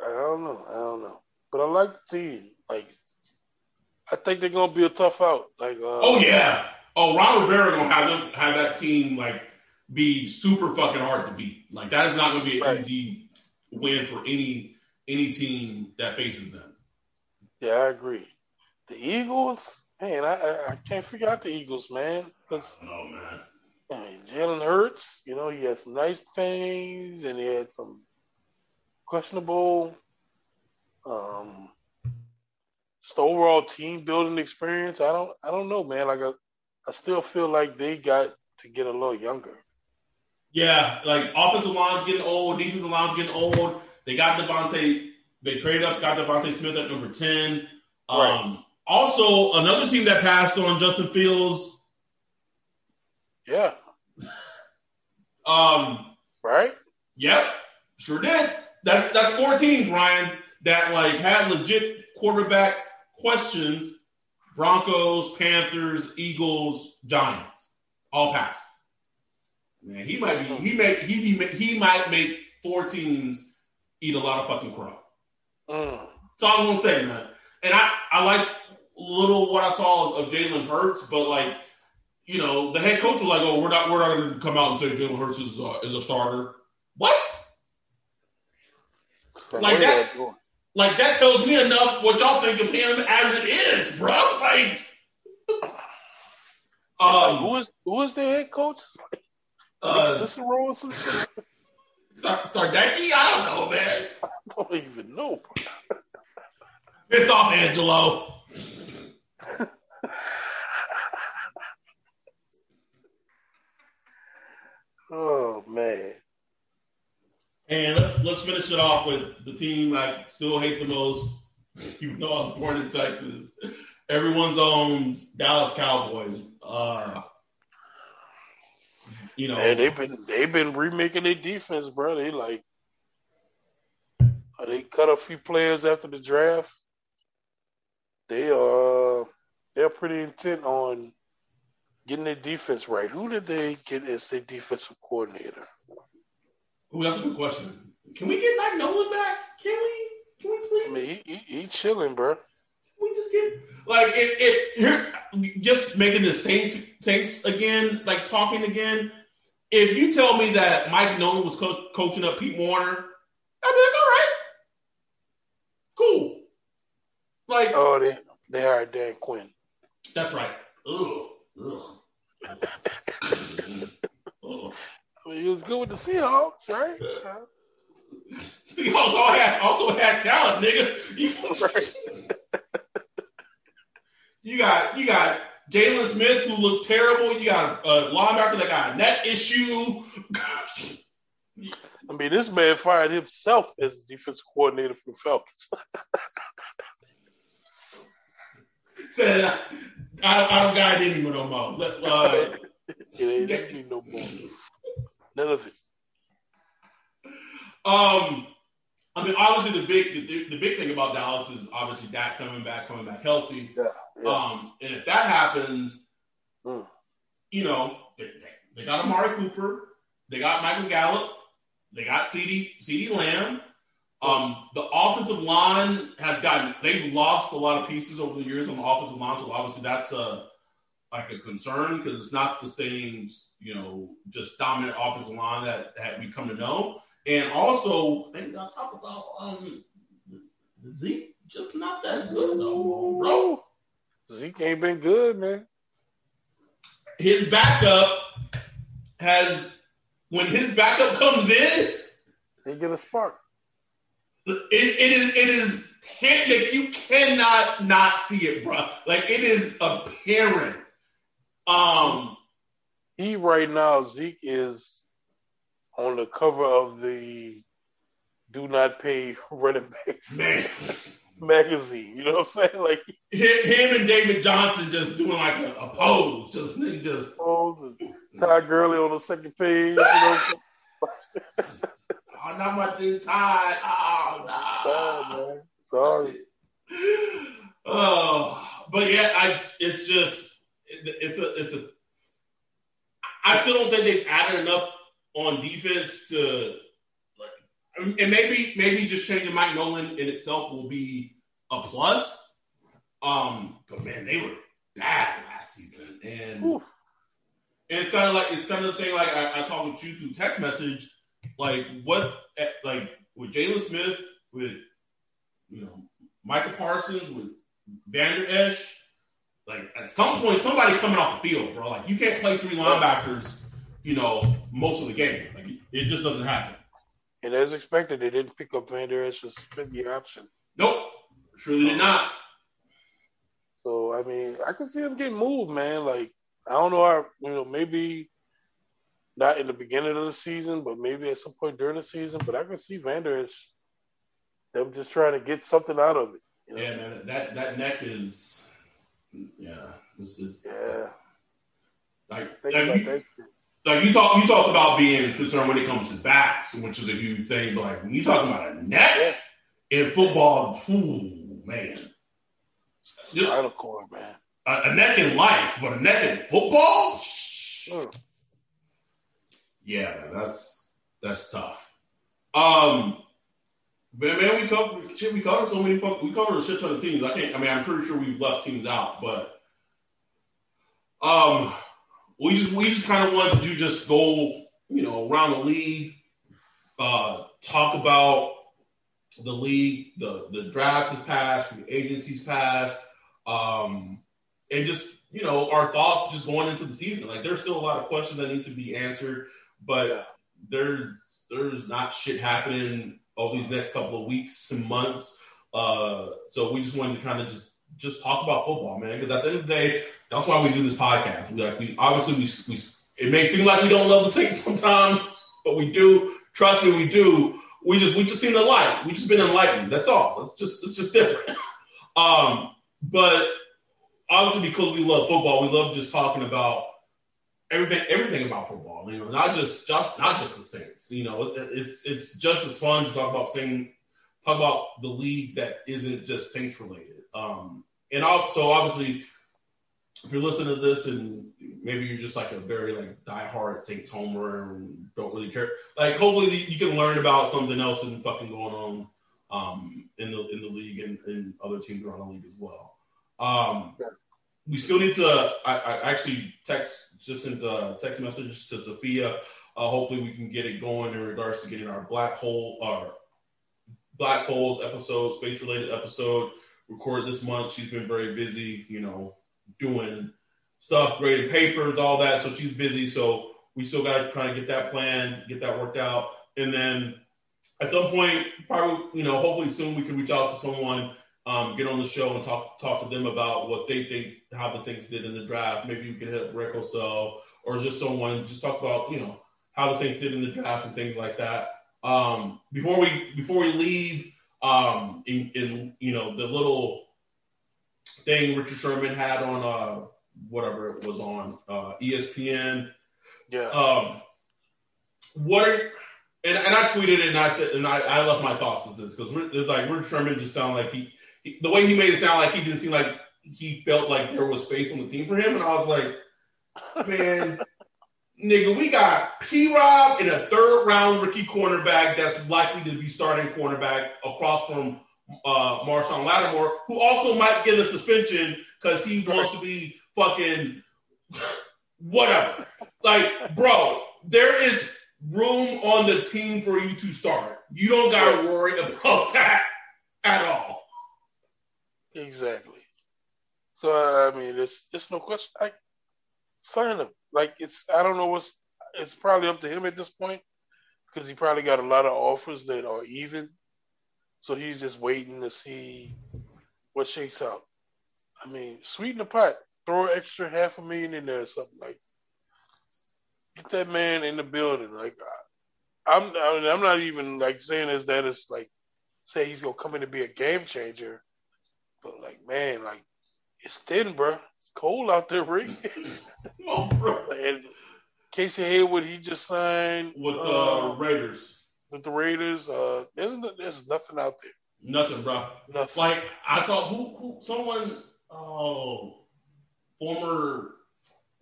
I don't know. I don't know. But I like the team. Like, I think they're gonna be a tough out. Like, uh, oh yeah, oh, Ron Rivera gonna have them have that team like be super fucking hard to beat. Like that is not gonna be an right. easy win for any any team that faces them. Yeah, I agree. The Eagles, man, I I, I can't figure out the Eagles, man. Cause oh man, I mean, Jalen Hurts, you know, he had some nice things and he had some questionable. Um, just the overall team building experience. I don't, I don't know, man. Like, I, I still feel like they got to get a little younger. Yeah, like offensive line's getting old, defensive line's getting old. They got DeVonta. They traded up, got DeVonta Smith at number ten. Right. Um, also, another team that passed on Justin Fields. Yeah. <laughs> um. Right. Yep. Sure did. That's that's four teams, Ryan, that like had legit quarterback questions. Broncos, Panthers, Eagles, Giants, all passed. Man, he might be he make he be he might make four teams eat a lot of fucking crow. Mm. That's all I'm gonna say, man. And I I like little what I saw of Jalen Hurts, but like you know the head coach was like, oh, we're not we're not gonna come out and say Jalen Hurts is uh, is a starter. What? Like that? Like that tells me enough what y'all think of him as it is, bro. Like. Um, who is who is the head coach? Uh, Cicero or shit? Sardecki? I don't know, man. I don't even know. Piss off, Angelo. <laughs> oh man. And let's let's finish it off with the team I still hate the most. <laughs> Even though I was born in Texas, everyone's own Dallas Cowboys. Uh, you know, and they've been they've been remaking their defense, bro. They like they cut a few players after the draft. They are they're pretty intent on getting their defense right. Who did they get as their defensive coordinator? Ooh, that's a good question. Can we get Mike Nolan back? Can we? Can we please? I mean, he, he, he chilling, bro. Can we just get like it here, just making the Saints Saints again, like talking again if you tell me that Mike Nolan was co- coaching up Pete Werner, I'd be like, all right, cool. Like, oh, they they are Dan Quinn. That's right. Ugh, ugh. <laughs> I mean, he was good with the Seahawks, right? Seahawks all had, also had talent, nigga. <laughs> right. <laughs> you got you got Jaylon Smith, who looked terrible. You got a linebacker that got a neck issue. I mean, this man fired himself as defense coordinator for the Falcons. <laughs> Said, I, I, don't got it anymore no more. Let, uh, it ain't no more. None of it. Um, I mean, obviously the big the, the, big thing about Dallas is obviously Dak coming back, coming back healthy. Yeah, yeah. Um, and if that happens, mm. you know, they, they, got Amari Cooper, they got Michael Gallup, they got CD CeeDee Lamb. Um, the offensive line has gotten they've lost a lot of pieces over the years on the offensive line, so obviously that's a like a concern because it's not the same, you know, just dominant offensive line that that we come to know. And also, I think I talk about um, Zeke just not that good no more, bro. Zeke ain't been good, man. His backup has when his backup comes in, they get a spark. It, it is it is like you cannot not see it, bro. Like it is apparent. He right now Zeke is on the cover of the "Do Not Pay Running Backs" <laughs> magazine. You know what I'm saying? Like him and David Johnson just doing like a, a pose, just nigga, just pose. And Todd Gurley on the second page. You know? <laughs> oh, not much is tied. Oh no, man. Sorry. Oh, but yeah, I. It's just it, it's a it's a. I still don't think they've added enough on defense to like, and maybe maybe just changing Mike Nolan in itself will be a plus. Um, but man, they were bad last season, and and it's kind of like it's kind of the thing. Like I, I talked with you through text message. Like what, like with Jaylon Smith, with you know Micah Parsons, with Vander Esch. Like at some point, somebody coming off the field, bro. Like you can't play three linebackers you know, most of the game. Like it just doesn't happen. And as expected, they didn't pick up Van Der Esch's fifth year option. Nope, surely did not. So I mean, I can see him getting moved, man. Like I don't know how you know maybe not in the beginning of the season, but maybe at some point during the season. But I can see Van Der Esch them just trying to get something out of it. You know? Yeah, man, that that neck is yeah, it's, it's yeah. Like, like you, like you talk, you talked about being concerned when it comes to bats, which is a huge thing. But like when you talking about a neck yeah. in football, ooh, man, spinal cord, man. A, a, neck in life, but a neck in football. Mm. Yeah, man, that's that's tough. Um, man, man, we covered shit. We covered so many. Fuck, we covered a shit ton of teams. I can't. I mean, I'm pretty sure we've left teams out, but um, we just we just kind of wanted to just go, you know, around the league, uh, talk about the league, the the draft has passed, the agencies passed, um, and just you know our thoughts just going into the season. Like there's still a lot of questions that need to be answered, but there's there's not shit happening over these next couple of weeks and months. Uh, so we just wanted to kind of just just talk about football, man. Because at the end of the day, that's why we do this podcast. We, like we obviously we, we it may seem like we don't love the Saints <laughs> sometimes, but we do. Trust me, we do. We just we just seen the light. We just been enlightened. That's all. It's just it's just different. <laughs> Um, but obviously because we love football, we love just talking about everything everything about football. You know, not just, not just the Saints. You know, it, it's it's just as fun to talk about saying talk about the league that isn't just Saints related. Um, and also obviously if you're listening to this and maybe you're just like a very like diehard Saints homer and don't really care, like hopefully you can learn about something else and fucking going on um, in the in the league and, and, other teams around the league as well. Um, yeah. We still need to. I, I, actually text just sent a text message to Sophia. Uh, hopefully, we can get it going in regards to getting our black hole, our black holes episode, space related episode recorded this month. She's been very busy, you know, doing stuff, grading papers, all that. So she's busy. So we still got to try to get that plan, get that worked out. And then at some point, probably, you know, hopefully soon we can reach out to someone, um, get on the show and talk talk to them about what they think, how the Saints did in the draft. Maybe you can hit Rick Cell or just someone, just talk about, you know, how the Saints did in the draft and things like that. Um, before we before we leave, um, in, in you know the little thing Richard Sherman had on uh whatever it was on uh, ESPN. Yeah. Um, what are and, and I tweeted it and I said and I, I left my thoughts on this because like Richard Sherman just sounded like he, the way he made it sound like he didn't seem like he felt like there was space on the team for him and I was like, man. Nigga, we got P Rob in a third round rookie cornerback that's likely to be starting cornerback across from uh, Marshon Lattimore, who also might get a suspension because he wants to be fucking whatever. Like, bro, there is room on the team for you to start. You don't got to worry about <laughs> that at all. Exactly. So I mean, it's it's no question. I sign him. Like it's I don't know what's it's probably up to him at this point because he probably got a lot of offers that are even. So he's just waiting to see what shakes out. I mean, sweeten the pot, throw an extra half a million in there or something like. Get that man in the building. Like, I'm, I I'm not even like saying this that it's like, say he's gonna come in to be a game changer, but like, man, like, it's thin, bro It's cold out there, Rick. <laughs> oh, bro. And Casey Hayward, he just signed with the uh, Raiders. With the Raiders, uh, there's there's nothing out there. Nothing, bro. Nothing. Like I saw who who someone oh former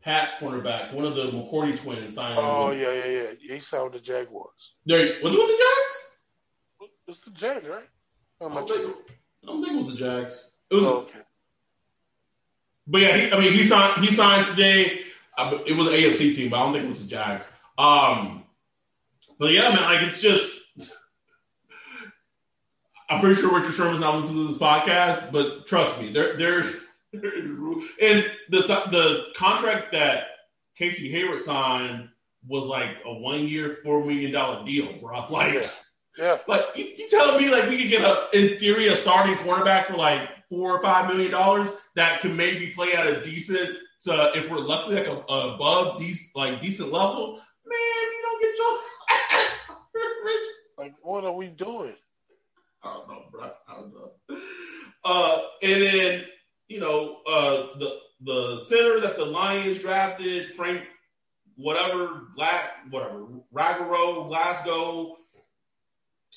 Pats cornerback, one of the McCourty twins signed. Oh yeah, yeah, yeah. He signed with the Jaguars. There was it with the Jags? It's the Jags, right? Don't, think, I don't think it was the Jags. It was. Oh. But yeah, he, I mean, he signed. He signed today. Uh, it was an AFC team, but I don't think it was the Jags. Um, but yeah, man, like it's just. <laughs> I'm pretty sure Richard Sherman's not listening to this podcast, but trust me, there, there's, there's <laughs> and the the contract that Casey Hayward signed was like a one year, four million dollar deal, bro. <laughs> Like, Yeah. Yeah. like you, you telling me like we could get a in theory a starting cornerback for like four or five million dollars that can maybe play at a decent to if we're lucky like a, a above decent like decent level. Man, you don't get your <laughs> Like, what are we doing? I don't know, bro. I don't know. Uh, and then you know uh, the the center that the Lions drafted, Frank, whatever, Gla- whatever, Ragnow, Glasgow.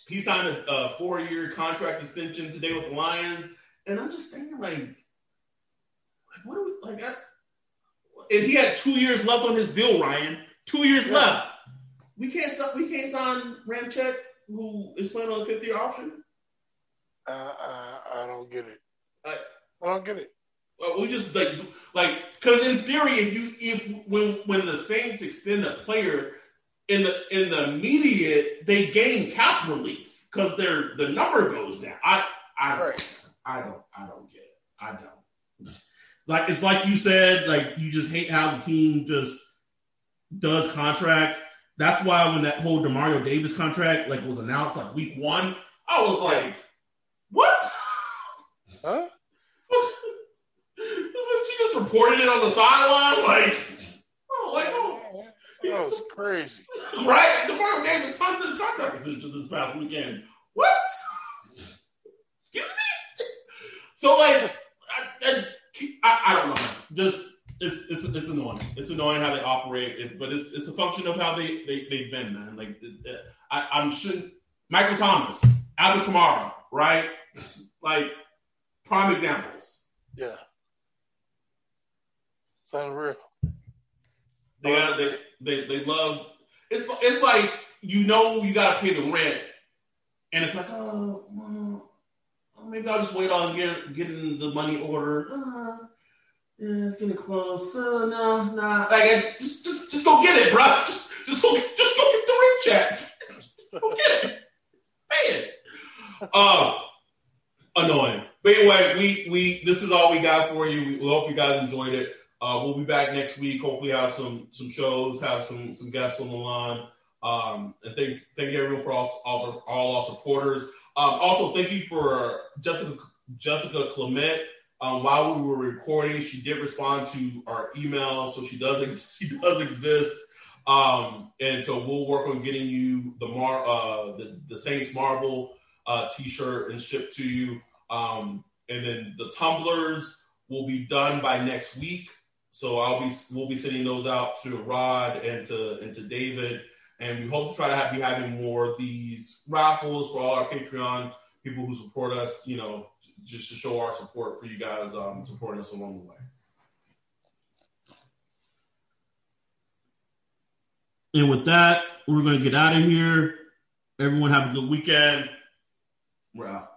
He signed a, a four year contract extension today with the Lions, and I'm just thinking like, like what are we like? I, and he had two years left on his deal, Ryan. Two years Yeah. left. We can't. We can't sign Ramczyk, who is playing on a fifth year option. I, I, I don't get it. I- I don't get it. Uh, we just like like because in theory, if you if when when the Saints extend a player in the in the immediate, they gain cap relief because their the number goes down. I I don't Right. I don't I don't get it. I don't. Like it's like you said, like you just hate how the team just does contracts. That's why when that whole DeMario Davis contract like was announced like week one, I was like, what? Huh? <laughs> she just reported it on the sideline, like, That was crazy. right? DeMario Davis signed the contract extension this past weekend. What? Excuse me. So, like, I, I, I don't know. Just it's it's it's annoying. It's annoying how they operate, it, but it's it's a function of how they they they've been, man. Like, I, I'm shouldn't Michael Thomas, Alvin Kamara, right? Like, prime examples. Yeah. Sounds real. They got they, they they love it's it's like you know you gotta pay the rent, and it's like oh well, maybe I'll just wait on get, getting the money order. Uh, yeah, it's getting close. Uh, no, nah. Like just just just go get it, bro. <laughs> Just, just go just go get the rent check. Go get it. Pay it. Uh, annoying. But anyway, we we this is all we got for you. We hope you guys enjoyed it. Uh, we'll be back next week. Hopefully, have some some shows, have some some guests on the line. Um, and thank thank you everyone for all all, all our supporters. Um, also, thank you for Jessica Jessica Clement. Um, while we were recording, she did respond to our email, so she does ex- <laughs> she does exist. Um, and so we'll work on getting you the mar uh, the, the Saints Marble uh, T-shirt and shipped to you. Um, and then the tumblers will be done by next week. So I'll be we'll be sending those out to Rod and to and to David, and we hope to try to have, be having more of these raffles for all our Patreon people who support us. You know, just to show our support for you guys um, supporting us along the way. And with that, we're going to get out of here. Everyone have a good weekend. We're out.